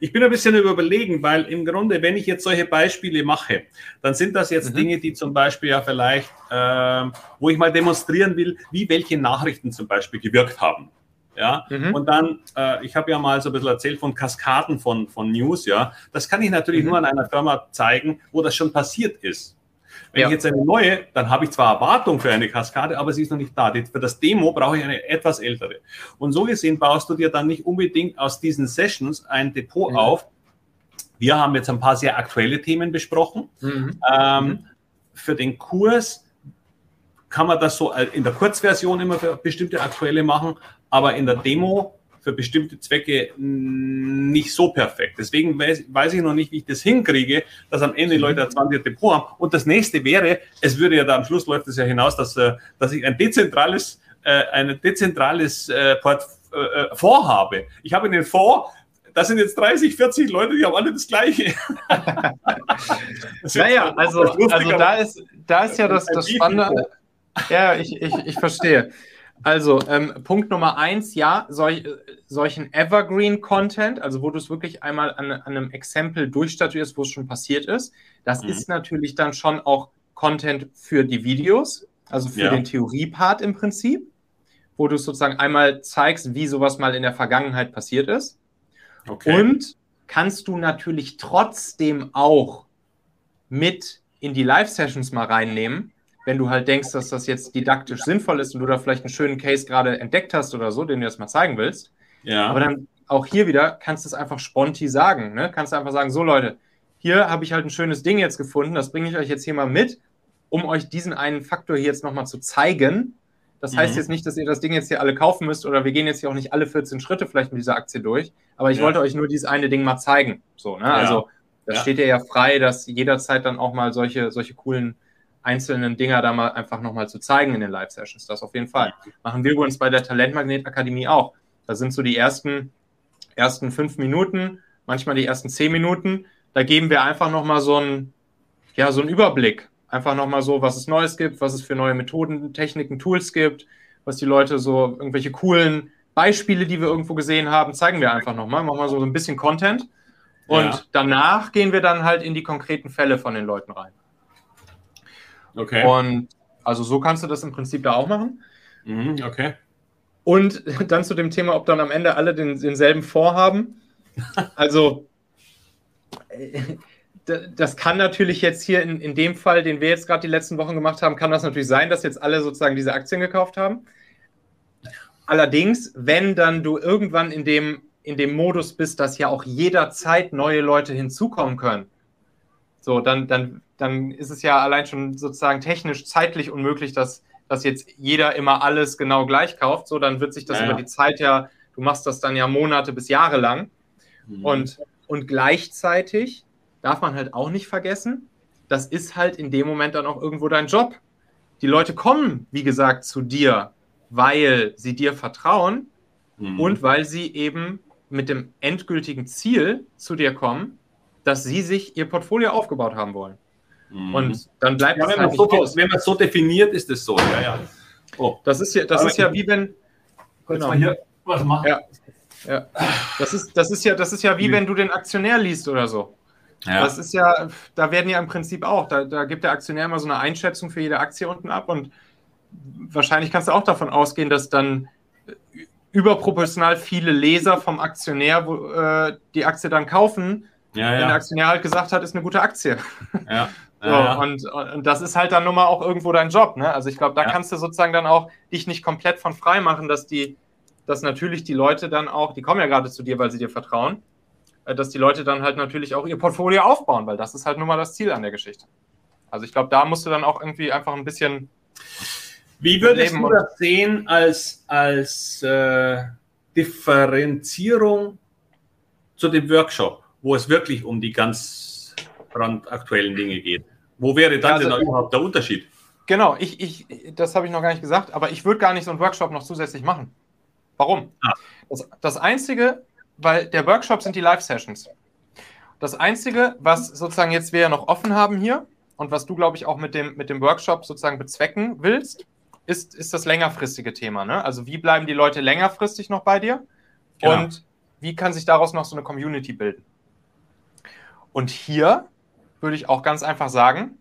Ich bin ein bisschen überlegen, weil im Grunde, wenn ich jetzt solche Beispiele mache, dann sind das jetzt mhm. Dinge, die zum Beispiel ja vielleicht, äh, wo ich mal demonstrieren will, wie welche Nachrichten zum Beispiel gewirkt haben. Ja, mhm. und dann, äh, ich habe ja mal so ein bisschen erzählt von Kaskaden von, von News, ja. Das kann ich natürlich mhm. nur an einer Firma zeigen, wo das schon passiert ist. Wenn ja. ich jetzt eine neue, dann habe ich zwar Erwartung für eine Kaskade, aber sie ist noch nicht da. Für das Demo brauche ich eine etwas ältere. Und so gesehen baust du dir dann nicht unbedingt aus diesen Sessions ein Depot ja. auf. Wir haben jetzt ein paar sehr aktuelle Themen besprochen. Mhm. Ähm, mhm. Für den Kurs kann man das so in der Kurzversion immer für bestimmte aktuelle machen, aber in der Demo für bestimmte Zwecke nicht so perfekt. Deswegen weiß, weiß, ich noch nicht, wie ich das hinkriege, dass am Ende die Leute ein 20 Depot haben. Und das nächste wäre, es würde ja da am Schluss läuft es ja hinaus, dass, äh, dass ich ein dezentrales, äh, ein dezentrales äh, Port, äh, Fonds habe. Ich habe einen Fonds, das sind jetzt 30, 40 Leute, die haben alle das Gleiche. naja, also, also da, ist, da ist ja das, das Spannende. Ja, ich, ich, ich verstehe. Also, ähm, Punkt Nummer eins, ja, solch, solchen Evergreen-Content, also wo du es wirklich einmal an, an einem Exempel durchstatuierst, wo es schon passiert ist, das mhm. ist natürlich dann schon auch Content für die Videos, also für ja. den Theorie-Part im Prinzip, wo du sozusagen einmal zeigst, wie sowas mal in der Vergangenheit passiert ist. Okay. Und kannst du natürlich trotzdem auch mit in die Live-Sessions mal reinnehmen, wenn du halt denkst, dass das jetzt didaktisch sinnvoll ist und du da vielleicht einen schönen Case gerade entdeckt hast oder so, den du jetzt mal zeigen willst. Ja. Aber dann auch hier wieder kannst du es einfach sponti sagen. Ne? Kannst du einfach sagen, so Leute, hier habe ich halt ein schönes Ding jetzt gefunden, das bringe ich euch jetzt hier mal mit, um euch diesen einen Faktor hier jetzt nochmal zu zeigen. Das heißt mhm. jetzt nicht, dass ihr das Ding jetzt hier alle kaufen müsst oder wir gehen jetzt hier auch nicht alle 14 Schritte vielleicht mit dieser Aktie durch, aber ich ja. wollte euch nur dieses eine Ding mal zeigen. So, ne? Ja. Also das ja. steht ihr ja frei, dass jederzeit dann auch mal solche, solche coolen einzelnen Dinger da mal einfach nochmal zu zeigen in den Live-Sessions. Das auf jeden Fall. Machen wir uns bei der Talentmagnet-Akademie auch. Da sind so die ersten, ersten fünf Minuten, manchmal die ersten zehn Minuten. Da geben wir einfach nochmal so einen, ja, so einen Überblick. Einfach nochmal so, was es Neues gibt, was es für neue Methoden, Techniken, Tools gibt, was die Leute so, irgendwelche coolen Beispiele, die wir irgendwo gesehen haben, zeigen wir einfach nochmal. Machen wir so ein bisschen Content. Und ja. danach gehen wir dann halt in die konkreten Fälle von den Leuten rein. Okay. Und also so kannst du das im Prinzip da auch machen. Mhm, okay. Und dann zu dem Thema, ob dann am Ende alle den, denselben vorhaben. Also, das kann natürlich jetzt hier in, in dem Fall, den wir jetzt gerade die letzten Wochen gemacht haben, kann das natürlich sein, dass jetzt alle sozusagen diese Aktien gekauft haben. Allerdings, wenn dann du irgendwann in dem, in dem Modus bist, dass ja auch jederzeit neue Leute hinzukommen können, so, dann, dann, dann ist es ja allein schon sozusagen technisch zeitlich unmöglich, dass, dass jetzt jeder immer alles genau gleich kauft. So, dann wird sich das ja, über die Zeit ja, du machst das dann ja Monate bis Jahre lang. Mhm. Und, und gleichzeitig darf man halt auch nicht vergessen, das ist halt in dem Moment dann auch irgendwo dein Job. Die Leute kommen, wie gesagt, zu dir, weil sie dir vertrauen mhm. und weil sie eben mit dem endgültigen Ziel zu dir kommen, dass sie sich ihr Portfolio aufgebaut haben wollen. Mhm. Und dann bleibt ja, es halt so, Wenn man es so definiert, ist es so. Ja, ja. Oh. Das ist ja, das ist ja wie wenn. Genau. Hier was machen. Ja. Ja. Das ist, das ist ja, das ist ja wie mhm. wenn du den Aktionär liest oder so. Ja. Das ist ja, da werden ja im Prinzip auch, da, da gibt der Aktionär immer so eine Einschätzung für jede Aktie unten ab und wahrscheinlich kannst du auch davon ausgehen, dass dann überproportional viele Leser vom Aktionär wo, äh, die Aktie dann kaufen, ja, ja. wenn der Aktionär halt gesagt hat, ist eine gute Aktie. Ja. So, ja, und, und, das ist halt dann nun mal auch irgendwo dein Job. Ne? Also ich glaube, da kannst du sozusagen dann auch dich nicht komplett von frei machen, dass die, dass natürlich die Leute dann auch, die kommen ja gerade zu dir, weil sie dir vertrauen, äh, dass die Leute dann halt natürlich auch ihr Portfolio aufbauen, weil das ist halt nun mal das Ziel an der Geschichte. Also ich glaube, da musst du dann auch irgendwie einfach ein bisschen. Wie würdest du das sehen als, als äh, Differenzierung zu dem Workshop? wo es wirklich um die ganz brandaktuellen Dinge geht. Wo wäre dann also, denn überhaupt der Unterschied? Genau, ich, ich, das habe ich noch gar nicht gesagt, aber ich würde gar nicht so einen Workshop noch zusätzlich machen. Warum? Ah. Das, das Einzige, weil der Workshop sind die Live-Sessions. Das Einzige, was sozusagen jetzt wir ja noch offen haben hier und was du, glaube ich, auch mit dem, mit dem Workshop sozusagen bezwecken willst, ist, ist das längerfristige Thema. Ne? Also wie bleiben die Leute längerfristig noch bei dir? Genau. Und wie kann sich daraus noch so eine Community bilden? Und hier würde ich auch ganz einfach sagen,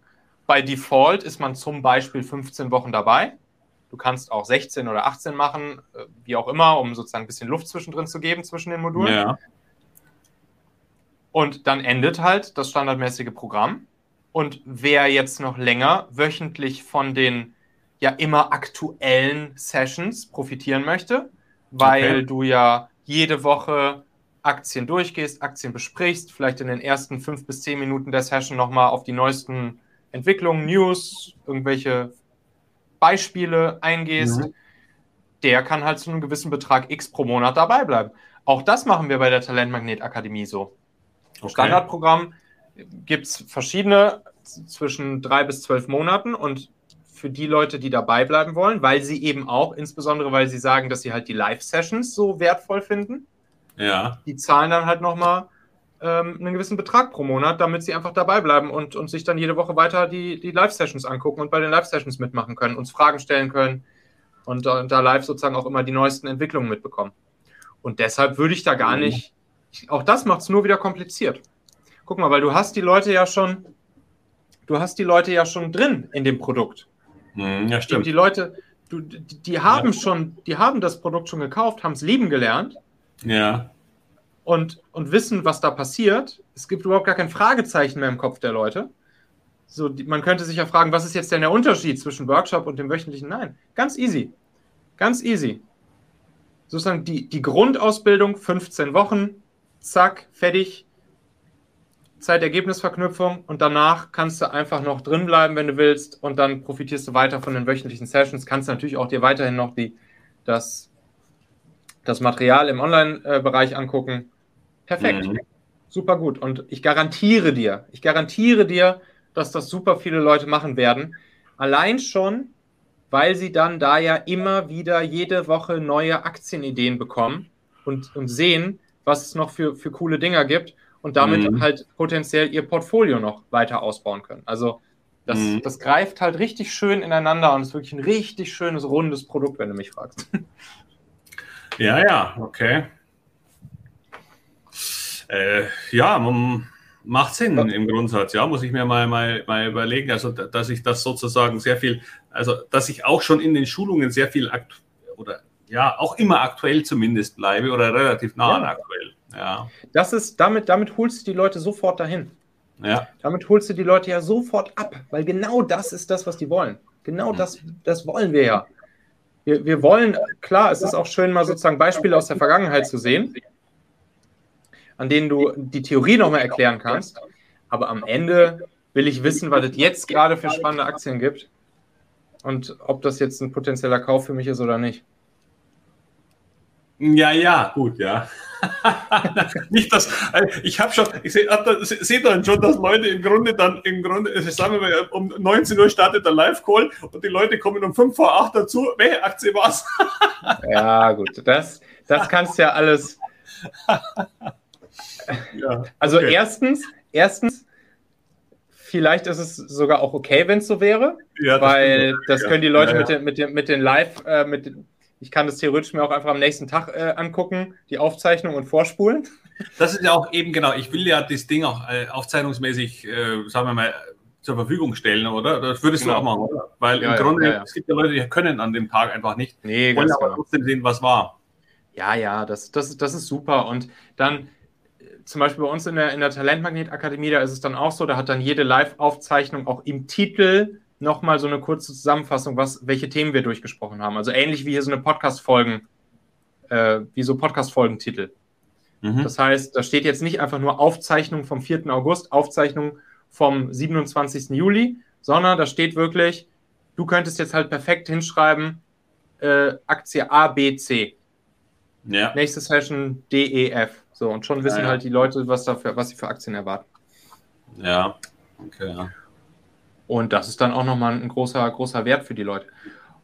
bei Default ist man zum Beispiel 15 Wochen dabei. Du kannst auch 16 oder 18 machen, äh, wie auch immer, um sozusagen ein bisschen Luft zwischendrin zu geben zwischen den Modulen. Ja. Und dann endet halt das standardmäßige Programm. Und wer jetzt noch länger wöchentlich von den ja immer aktuellen Sessions profitieren möchte, weil okay. du ja jede Woche Aktien durchgehst, Aktien besprichst, vielleicht in den ersten fünf bis zehn Minuten der Session nochmal auf die neuesten Entwicklungen, News, irgendwelche Beispiele eingehst, mhm. der kann halt zu einem gewissen Betrag X pro Monat dabei bleiben. Auch das machen wir bei der Talentmagnet Akademie so. Okay. Standardprogramm gibt es verschiedene zwischen drei bis zwölf Monaten und für die Leute, die dabei bleiben wollen, weil sie eben auch, insbesondere weil sie sagen, dass sie halt die Live-Sessions so wertvoll finden, ja. die zahlen dann halt nochmal ähm, einen gewissen Betrag pro Monat, damit sie einfach dabei bleiben und, und sich dann jede Woche weiter die, die Live-Sessions angucken und bei den Live-Sessions mitmachen können, uns Fragen stellen können und, und da live sozusagen auch immer die neuesten Entwicklungen mitbekommen. Und deshalb würde ich da gar mhm. nicht, auch das macht es nur wieder kompliziert. Guck mal, weil du hast die Leute ja schon, du hast die Leute ja schon drin in dem Produkt. Mhm, ja, stimmt. Die, die Leute, du, die, die haben ja. schon, die haben das Produkt schon gekauft, haben es lieben gelernt. Ja. Und, und wissen, was da passiert. Es gibt überhaupt gar kein Fragezeichen mehr im Kopf der Leute. So, die, man könnte sich ja fragen, was ist jetzt denn der Unterschied zwischen Workshop und dem wöchentlichen? Nein, ganz easy. Ganz easy. Sozusagen die, die Grundausbildung, 15 Wochen, zack, fertig, Zeitergebnisverknüpfung und danach kannst du einfach noch drin bleiben, wenn du willst, und dann profitierst du weiter von den wöchentlichen Sessions. Kannst natürlich auch dir weiterhin noch die, das, das Material im Online-Bereich angucken. Perfekt. Mhm. Super gut. Und ich garantiere dir, ich garantiere dir, dass das super viele Leute machen werden. Allein schon, weil sie dann da ja immer wieder jede Woche neue Aktienideen bekommen und, und sehen, was es noch für, für coole Dinger gibt und damit mhm. halt potenziell ihr Portfolio noch weiter ausbauen können. Also das, mhm. das greift halt richtig schön ineinander und ist wirklich ein richtig schönes, rundes Produkt, wenn du mich fragst. Ja, ja, okay. Äh, ja, macht Sinn im Grundsatz, ja, muss ich mir mal, mal, mal überlegen. Also, dass ich das sozusagen sehr viel, also, dass ich auch schon in den Schulungen sehr viel oder ja, auch immer aktuell zumindest bleibe oder relativ nah an aktuell. Ja. Das ist, damit, damit holst du die Leute sofort dahin. Ja. Damit holst du die Leute ja sofort ab, weil genau das ist das, was die wollen. Genau das, das wollen wir ja. Wir, wir wollen, klar, es ist auch schön, mal sozusagen Beispiele aus der Vergangenheit zu sehen, an denen du die Theorie nochmal erklären kannst. Aber am Ende will ich wissen, was es jetzt gerade für spannende Aktien gibt und ob das jetzt ein potenzieller Kauf für mich ist oder nicht. Ja, ja, gut, ja. nicht das, äh, ich habe schon, ich sehe seh dann schon, dass Leute im Grunde dann, im Grunde, sagen wir mal, um 19 Uhr startet der Live-Call und die Leute kommen um 5 vor 8 dazu, welche Aktie war's? ja, gut, das, das kannst du ja alles. ja, also okay. erstens, erstens, vielleicht ist es sogar auch okay, wenn es so wäre, ja, das weil das können die Leute ja, mit, den, mit, den, mit den Live, äh, mit den ich kann das theoretisch mir auch einfach am nächsten Tag äh, angucken, die Aufzeichnung und vorspulen. Das ist ja auch eben genau. Ich will ja das Ding auch äh, aufzeichnungsmäßig, äh, sagen wir mal, zur Verfügung stellen, oder? Das würdest genau. du auch machen, oder? Weil ja, im Grunde, ja, ja. es gibt ja Leute, die können an dem Tag einfach nicht. Nee, wollen aber genau. trotzdem sehen, was war. Ja, ja, das, das, das ist super. Und dann äh, zum Beispiel bei uns in der, in der Talentmagnet-Akademie, da ist es dann auch so, da hat dann jede Live-Aufzeichnung auch im Titel nochmal so eine kurze Zusammenfassung, was, welche Themen wir durchgesprochen haben. Also ähnlich wie hier so eine Podcast-Folgen, äh, wie so Podcast-Folgentitel. Mhm. Das heißt, da steht jetzt nicht einfach nur Aufzeichnung vom 4. August, Aufzeichnung vom 27. Juli, sondern da steht wirklich, du könntest jetzt halt perfekt hinschreiben, äh, Aktie A, B, C. Ja. Nächste Session D, E, F. So, und schon wissen ja, ja. halt die Leute, was, dafür, was sie für Aktien erwarten. Ja, okay, ja. Und das ist dann auch nochmal ein großer, großer Wert für die Leute.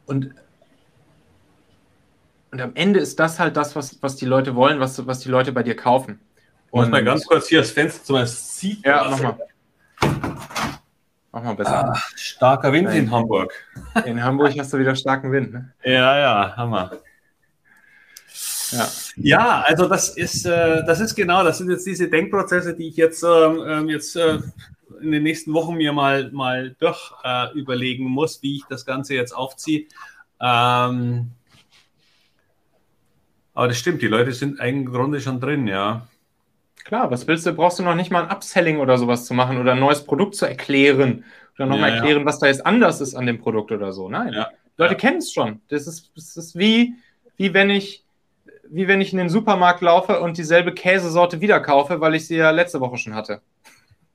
Und, und am Ende ist das halt das, was, was die Leute wollen, was, was die Leute bei dir kaufen. Und muss mal ganz kurz hier das Fenster zum sieht. Ja, mach mal. Mach mal besser. Ah, starker Wind Nein. in Hamburg. In Hamburg hast du wieder starken Wind, ne? Ja, ja, Hammer. Ja. ja, also das ist, äh, das ist genau, das sind jetzt diese Denkprozesse, die ich jetzt, ähm, ähm jetzt äh, in den nächsten Wochen mir mal, mal durch äh, überlegen muss, wie ich das Ganze jetzt aufziehe. Ähm, aber das stimmt, die Leute sind im Grunde schon drin, ja. Klar, was willst du? Brauchst du noch nicht mal ein Upselling oder sowas zu machen oder ein neues Produkt zu erklären oder nochmal ja, erklären, ja. was da jetzt anders ist an dem Produkt oder so. Nein. Ja. Leute ja. kennen es schon. Das ist, das ist wie, wie wenn ich wie wenn ich in den Supermarkt laufe und dieselbe Käsesorte wieder kaufe, weil ich sie ja letzte Woche schon hatte.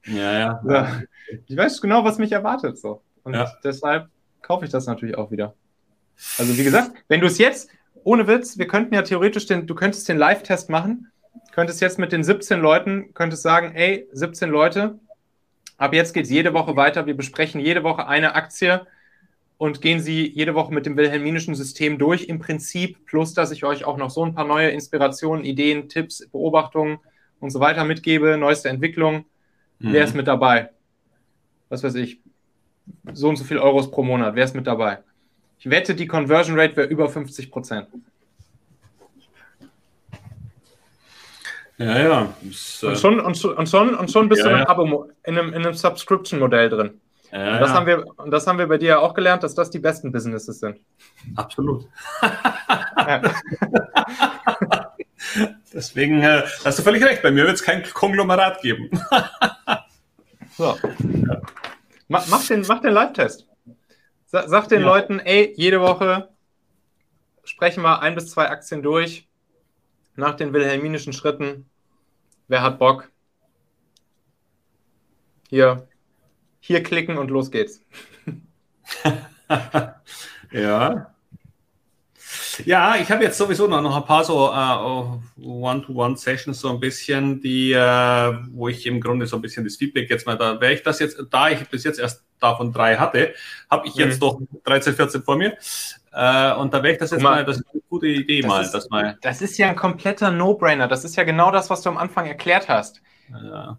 Ja, ja. ja. Ich weiß genau, was mich erwartet. So. Und ja. deshalb kaufe ich das natürlich auch wieder. Also, wie gesagt, wenn du es jetzt, ohne Witz, wir könnten ja theoretisch den, du könntest den Live-Test machen, könntest jetzt mit den 17 Leuten, könntest sagen, ey, 17 Leute, ab jetzt geht es jede Woche weiter, wir besprechen jede Woche eine Aktie und gehen sie jede Woche mit dem wilhelminischen System durch im Prinzip, plus dass ich euch auch noch so ein paar neue Inspirationen, Ideen, Tipps, Beobachtungen und so weiter mitgebe, neueste Entwicklung. Mhm. Wer ist mit dabei? Was weiß ich, so und so viel Euros pro Monat, wer ist mit dabei? Ich wette, die Conversion Rate wäre über 50 Prozent. Ja, ja. Das, und, schon, und, und, schon, und schon bist ja, du in einem, Abo, in einem, in einem Subscription-Modell drin. Ja, und, das ja. haben wir, und das haben wir bei dir ja auch gelernt, dass das die besten Businesses sind. Absolut. Deswegen äh, hast du völlig recht, bei mir wird es kein Konglomerat geben. so. Ja. Mach, mach, den, mach den Live-Test. Sag, sag den Leuten, ey, jede Woche sprechen wir ein bis zwei Aktien durch nach den wilhelminischen Schritten. Wer hat Bock? Hier, hier klicken und los geht's. ja. Ja, ich habe jetzt sowieso noch, noch ein paar so uh, One-to-One-Sessions, so ein bisschen, die, uh, wo ich im Grunde so ein bisschen das Feedback jetzt mal da, wäre ich das jetzt, da ich bis jetzt erst davon drei hatte, habe ich jetzt mhm. doch 13, 14 vor mir. Uh, und da wäre ich das jetzt mal, mal, das ist eine gute Idee das mal, ist, das mal. Das ist ja ein kompletter No-Brainer. Das ist ja genau das, was du am Anfang erklärt hast. Ja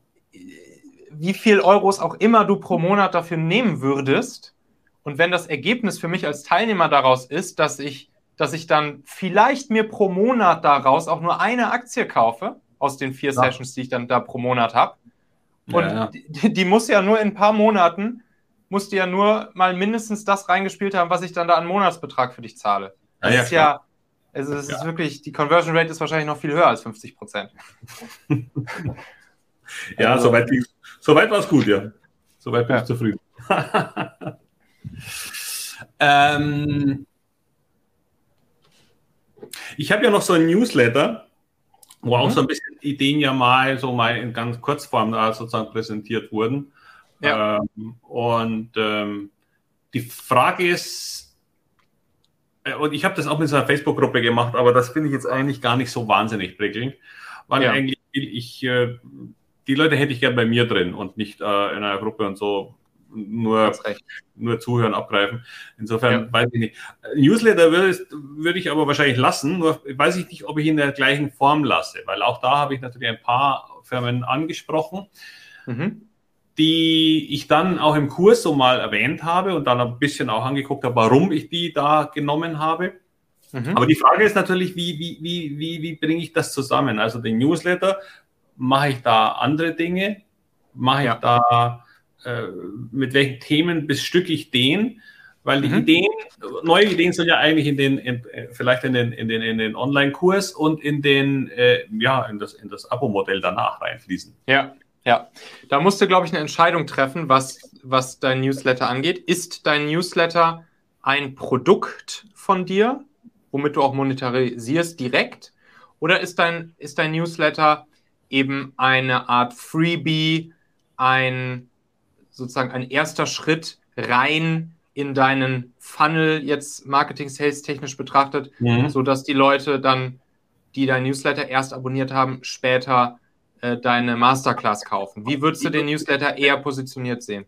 wie viel Euros auch immer du pro Monat dafür nehmen würdest. Und wenn das Ergebnis für mich als Teilnehmer daraus ist, dass ich, dass ich dann vielleicht mir pro Monat daraus auch nur eine Aktie kaufe, aus den vier ja. Sessions, die ich dann da pro Monat habe. Und ja, ja. Die, die, muss ja nur in ein paar Monaten, musst du ja nur mal mindestens das reingespielt haben, was ich dann da an Monatsbetrag für dich zahle. Das ist ja, also es ist wirklich, die Conversion Rate ist wahrscheinlich noch viel höher als 50 Prozent. ja, also, soweit die Soweit war es gut, ja. Soweit bin ja. ich zufrieden. ähm, ich habe ja noch so ein Newsletter, wo auch mhm. so ein bisschen Ideen ja mal so mal in ganz Kurzform da sozusagen präsentiert wurden. Ja. Ähm, und ähm, die Frage ist, äh, und ich habe das auch mit so einer Facebook-Gruppe gemacht, aber das finde ich jetzt eigentlich gar nicht so wahnsinnig prickelnd, weil ja. eigentlich ich äh, die Leute hätte ich gern bei mir drin und nicht äh, in einer Gruppe und so nur, nur zuhören, abgreifen. Insofern ja. weiß ich nicht. Newsletter würde, würde ich aber wahrscheinlich lassen, nur weiß ich nicht, ob ich in der gleichen Form lasse, weil auch da habe ich natürlich ein paar Firmen angesprochen, mhm. die ich dann auch im Kurs so mal erwähnt habe und dann ein bisschen auch angeguckt habe, warum ich die da genommen habe. Mhm. Aber die Frage ist natürlich, wie, wie, wie, wie, wie bringe ich das zusammen? Also den Newsletter mache ich da andere Dinge? Mache ja. ich da, äh, mit welchen Themen bestücke ich den? Weil die mhm. Ideen, neue Ideen sind ja eigentlich in den, in, vielleicht in den, in den, in den Online-Kurs und in den, äh, ja, in das, in das Abo-Modell danach reinfließen. Ja, ja. Da musst du, glaube ich, eine Entscheidung treffen, was, was dein Newsletter angeht. Ist dein Newsletter ein Produkt von dir, womit du auch monetarisierst direkt? Oder ist dein, ist dein Newsletter eben eine Art Freebie, ein sozusagen ein erster Schritt rein in deinen Funnel, jetzt Marketing, Sales technisch betrachtet, mhm. sodass die Leute dann, die dein Newsletter erst abonniert haben, später äh, deine Masterclass kaufen. Wie würdest du den Newsletter eher positioniert sehen?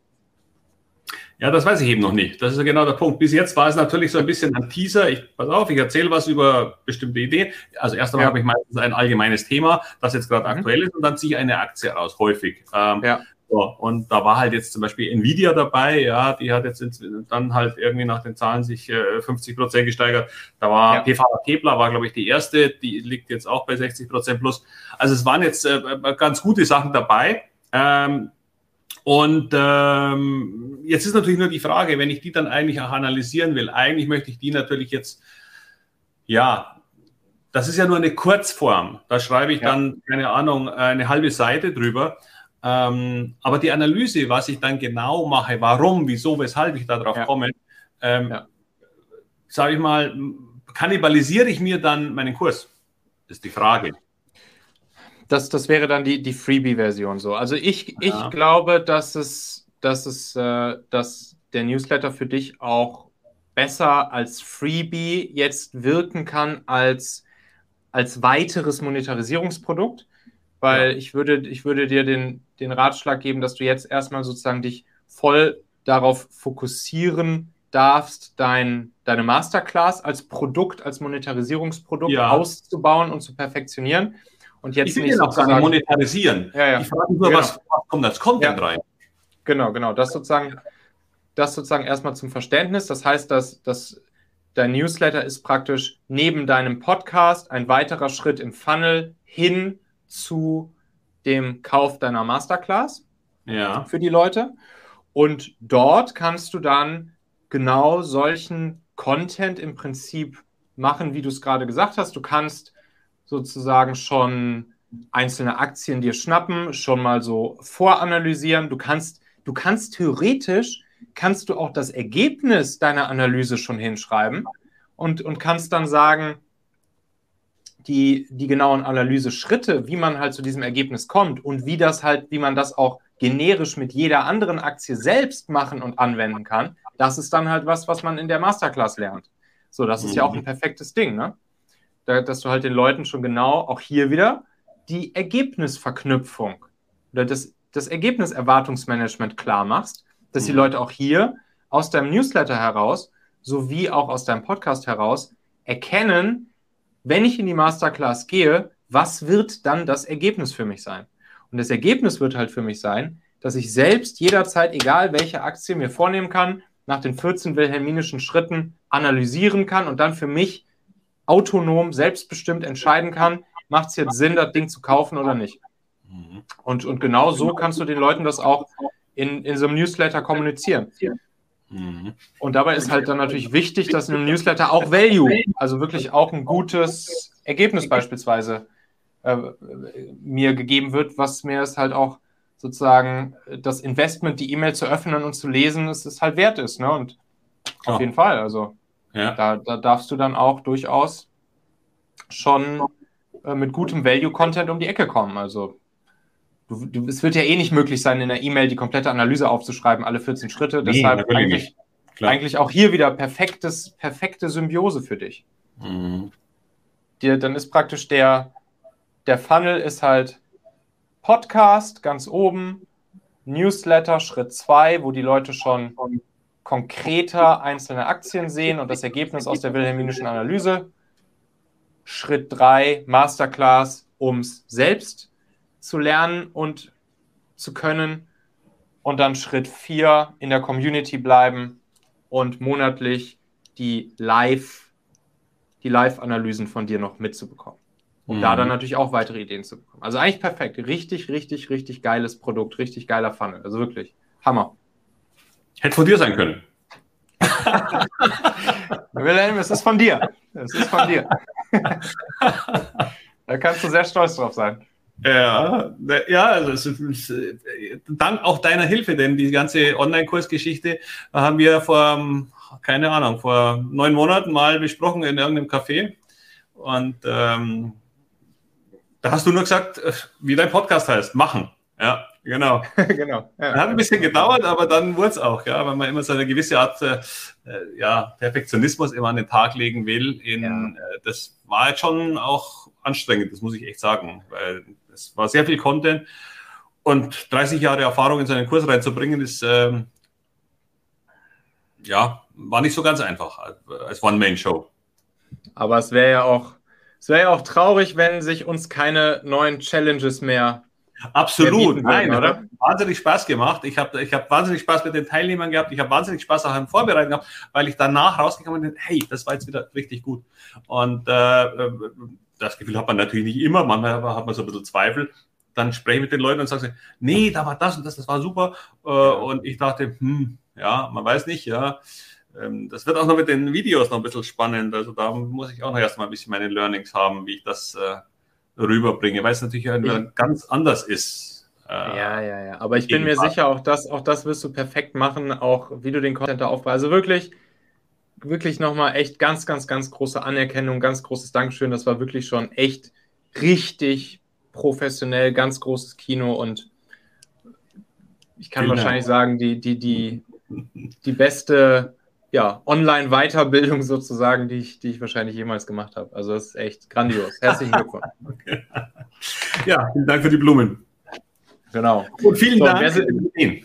Ja, das weiß ich eben noch nicht. Das ist ja genau der Punkt. Bis jetzt war es natürlich so ein bisschen ein Teaser. Ich, pass auf, ich erzähle was über bestimmte Ideen. Also erst einmal ja. habe ich meistens ein allgemeines Thema, das jetzt gerade mhm. aktuell ist, und dann ziehe ich eine Aktie raus, häufig. Ähm, ja. So, und da war halt jetzt zum Beispiel Nvidia dabei, ja, die hat jetzt dann halt irgendwie nach den Zahlen sich äh, 50 Prozent gesteigert. Da war ja. PVA Kepler, war glaube ich die erste, die liegt jetzt auch bei 60 Prozent plus. Also es waren jetzt äh, ganz gute Sachen dabei. Ähm, und ähm, jetzt ist natürlich nur die Frage, wenn ich die dann eigentlich auch analysieren will, eigentlich möchte ich die natürlich jetzt, ja, das ist ja nur eine Kurzform. Da schreibe ich ja. dann, keine Ahnung, eine halbe Seite drüber. Ähm, aber die Analyse, was ich dann genau mache, warum, wieso, weshalb ich darauf ja. komme, ähm, ja. sage ich mal, kannibalisiere ich mir dann meinen Kurs? Ist die Frage. Das, das wäre dann die, die Freebie-Version so. Also ich, ja. ich glaube, dass es, dass es, äh, dass der Newsletter für dich auch besser als Freebie jetzt wirken kann als, als weiteres Monetarisierungsprodukt, weil ja. ich, würde, ich würde dir den, den Ratschlag geben, dass du jetzt erstmal sozusagen dich voll darauf fokussieren darfst, dein, deine Masterclass als Produkt, als Monetarisierungsprodukt ja. auszubauen und zu perfektionieren. Und jetzt ich will nicht auch sagen, monetarisieren. Ja, ja. Ich frage nur, genau. was, was kommt als Content ja. rein? Genau, genau. Das sozusagen, das sozusagen erstmal zum Verständnis. Das heißt, dass, dass dein Newsletter ist praktisch neben deinem Podcast ein weiterer Schritt im Funnel hin zu dem Kauf deiner Masterclass ja. für die Leute. Und dort kannst du dann genau solchen Content im Prinzip machen, wie du es gerade gesagt hast. Du kannst sozusagen schon einzelne Aktien dir schnappen, schon mal so voranalysieren. Du kannst, du kannst theoretisch, kannst du auch das Ergebnis deiner Analyse schon hinschreiben und, und kannst dann sagen, die, die genauen Analyse-Schritte, wie man halt zu diesem Ergebnis kommt und wie das halt, wie man das auch generisch mit jeder anderen Aktie selbst machen und anwenden kann, das ist dann halt was, was man in der Masterclass lernt. So, das ist ja auch ein mhm. perfektes Ding, ne? Da, dass du halt den Leuten schon genau, auch hier wieder, die Ergebnisverknüpfung oder das, das Ergebniserwartungsmanagement klar machst, dass die mhm. Leute auch hier aus deinem Newsletter heraus sowie auch aus deinem Podcast heraus erkennen, wenn ich in die Masterclass gehe, was wird dann das Ergebnis für mich sein? Und das Ergebnis wird halt für mich sein, dass ich selbst jederzeit, egal welche Aktie mir vornehmen kann, nach den 14 wilhelminischen Schritten analysieren kann und dann für mich autonom, selbstbestimmt entscheiden kann, macht es jetzt Sinn, das Ding zu kaufen oder nicht. Mhm. Und, und genau so kannst du den Leuten das auch in, in so einem Newsletter kommunizieren. Mhm. Und dabei ist halt dann natürlich wichtig, dass in einem Newsletter auch Value, also wirklich auch ein gutes Ergebnis beispielsweise äh, mir gegeben wird, was mir es halt auch sozusagen das Investment, die E-Mail zu öffnen und zu lesen, es halt wert ist. Ne? Und auf jeden Fall, also ja. da, da darfst du dann auch durchaus schon äh, mit gutem Value-Content um die Ecke kommen. Also du, du, es wird ja eh nicht möglich sein, in der E-Mail die komplette Analyse aufzuschreiben, alle 14 Schritte. Nee, Deshalb eigentlich, eigentlich auch hier wieder perfektes, perfekte Symbiose für dich. Mhm. Dir, dann ist praktisch der, der Funnel ist halt Podcast ganz oben, Newsletter Schritt 2, wo die Leute schon konkreter einzelne Aktien sehen und das Ergebnis aus der wilhelminischen Analyse. Schritt 3, Masterclass, um es selbst zu lernen und zu können. Und dann Schritt 4, in der Community bleiben und monatlich die Live, die Live-Analysen von dir noch mitzubekommen. Um mhm. da dann natürlich auch weitere Ideen zu bekommen. Also eigentlich perfekt. Richtig, richtig, richtig geiles Produkt, richtig geiler Funnel. Also wirklich. Hammer. Hätte von dir sein können. Wilhelm, es ist von dir. Es ist von dir. da kannst du sehr stolz drauf sein. Ja, ja, also ist, dank auch deiner Hilfe, denn die ganze Online-Kursgeschichte haben wir vor, keine Ahnung, vor neun Monaten mal besprochen in irgendeinem Café. Und ähm, da hast du nur gesagt, äh, wie dein Podcast heißt, machen. Ja, genau. genau. Ja. Hat ein bisschen gedauert, aber dann wurde es auch, ja, weil man immer so eine gewisse Art äh, äh, ja, Perfektionismus immer an den Tag legen will. In, ja. äh, das war jetzt schon auch anstrengend, das muss ich echt sagen, weil es war sehr viel Content und 30 Jahre Erfahrung in seinen Kurs reinzubringen, ist ähm, ja, war nicht so ganz einfach als One-Man-Show. Aber es wäre ja auch, es wäre ja auch traurig, wenn sich uns keine neuen Challenges mehr Absolut, nein, oder? Wahnsinnig Spaß gemacht. Ich habe ich hab wahnsinnig Spaß mit den Teilnehmern gehabt. Ich habe wahnsinnig Spaß auch im Vorbereiten gehabt, weil ich danach rausgekommen bin, hey, das war jetzt wieder richtig gut. Und äh, das Gefühl hat man natürlich nicht immer, manchmal hat man so ein bisschen Zweifel. Dann spreche ich mit den Leuten und sage, nee, da war das und das, das war super. Äh, und ich dachte, hm, ja, man weiß nicht, ja. ähm, das wird auch noch mit den Videos noch ein bisschen spannend. Also da muss ich auch noch erstmal ein bisschen meine Learnings haben, wie ich das äh, rüberbringe, weil es natürlich ich, ganz anders ist. Äh, ja, ja, ja. Aber ich bin mir sicher, auch das, auch das wirst du perfekt machen, auch wie du den Content da aufbaust. Also wirklich, wirklich nochmal echt ganz, ganz, ganz große Anerkennung, ganz großes Dankeschön. Das war wirklich schon echt richtig professionell, ganz großes Kino und ich kann genau. wahrscheinlich sagen, die, die, die, die beste ja, Online-Weiterbildung sozusagen, die ich, die ich wahrscheinlich jemals gemacht habe. Also das ist echt grandios. Herzlichen Glückwunsch. okay. Ja, vielen Dank für die Blumen. Genau. Und vielen so, Dank. Si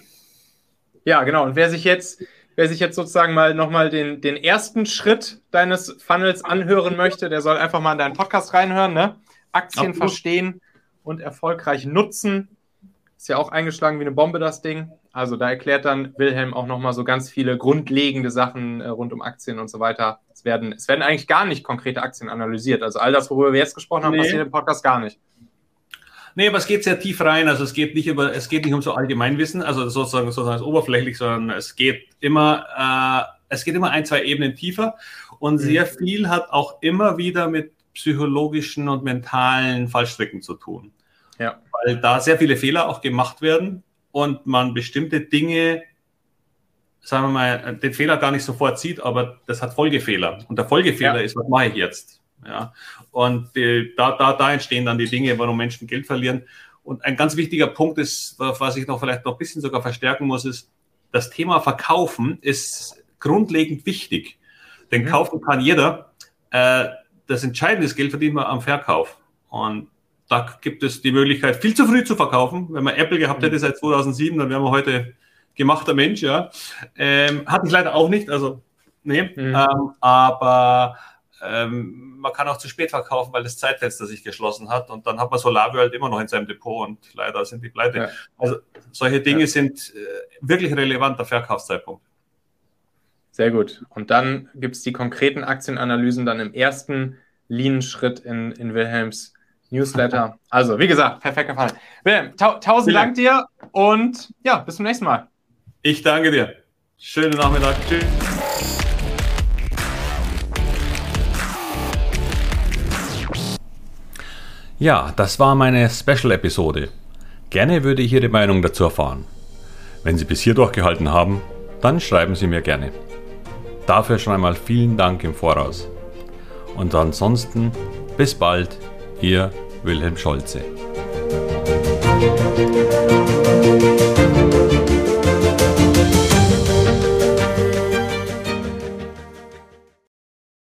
ja, genau. Und wer sich jetzt, wer sich jetzt sozusagen mal nochmal den, den ersten Schritt deines Funnels anhören möchte, der soll einfach mal in deinen Podcast reinhören, ne? Aktien Absolut. verstehen und erfolgreich nutzen. Ist ja auch eingeschlagen wie eine Bombe, das Ding. Also da erklärt dann Wilhelm auch nochmal so ganz viele grundlegende Sachen äh, rund um Aktien und so weiter. Es werden, es werden eigentlich gar nicht konkrete Aktien analysiert. Also all das, worüber wir jetzt gesprochen haben, nee. passiert im Podcast gar nicht. Nee, aber es geht sehr tief rein. Also es geht nicht über, es geht nicht um so Allgemeinwissen, also sozusagen, sozusagen oberflächlich, sondern es geht immer, äh, es geht immer ein, zwei Ebenen tiefer. Und mhm. sehr viel hat auch immer wieder mit psychologischen und mentalen Fallstricken zu tun. Ja. Weil da sehr viele Fehler auch gemacht werden und man bestimmte Dinge, sagen wir mal, den Fehler gar nicht sofort sieht, aber das hat Folgefehler. Und der Folgefehler ja. ist, was mache ich jetzt? Ja. Und die, da, da, da entstehen dann die Dinge, warum Menschen Geld verlieren. Und ein ganz wichtiger Punkt ist, was ich noch vielleicht noch ein bisschen sogar verstärken muss, ist, das Thema Verkaufen ist grundlegend wichtig. Denn mhm. kaufen kann jeder. Äh, das Entscheidende ist, Geld verdient man am Verkauf. Und da gibt es die Möglichkeit, viel zu früh zu verkaufen. Wenn man Apple gehabt hätte mhm. seit 2007, dann wären wir heute gemachter Mensch, ja. Ähm, hatte ich leider auch nicht, also, nee. Mhm. Ähm, aber ähm, man kann auch zu spät verkaufen, weil das Zeitfenster sich geschlossen hat und dann hat man SolarWorld immer noch in seinem Depot und leider sind die pleite. Ja. Also solche Dinge ja. sind äh, wirklich relevant, der Verkaufszeitpunkt. Sehr gut. Und dann gibt es die konkreten Aktienanalysen dann im ersten Lean-Schritt in, in Wilhelms Newsletter. Also, wie gesagt, perfekt gefallen. Wilhelm, ta tausend Dank dir und ja, bis zum nächsten Mal. Ich danke dir. Schönen Nachmittag. Tschüss. Ja, das war meine Special-Episode. Gerne würde ich Ihre Meinung dazu erfahren. Wenn Sie bis hier durchgehalten haben, dann schreiben Sie mir gerne. Dafür schon einmal vielen Dank im Voraus. Und ansonsten bis bald, Ihr Wilhelm Scholze.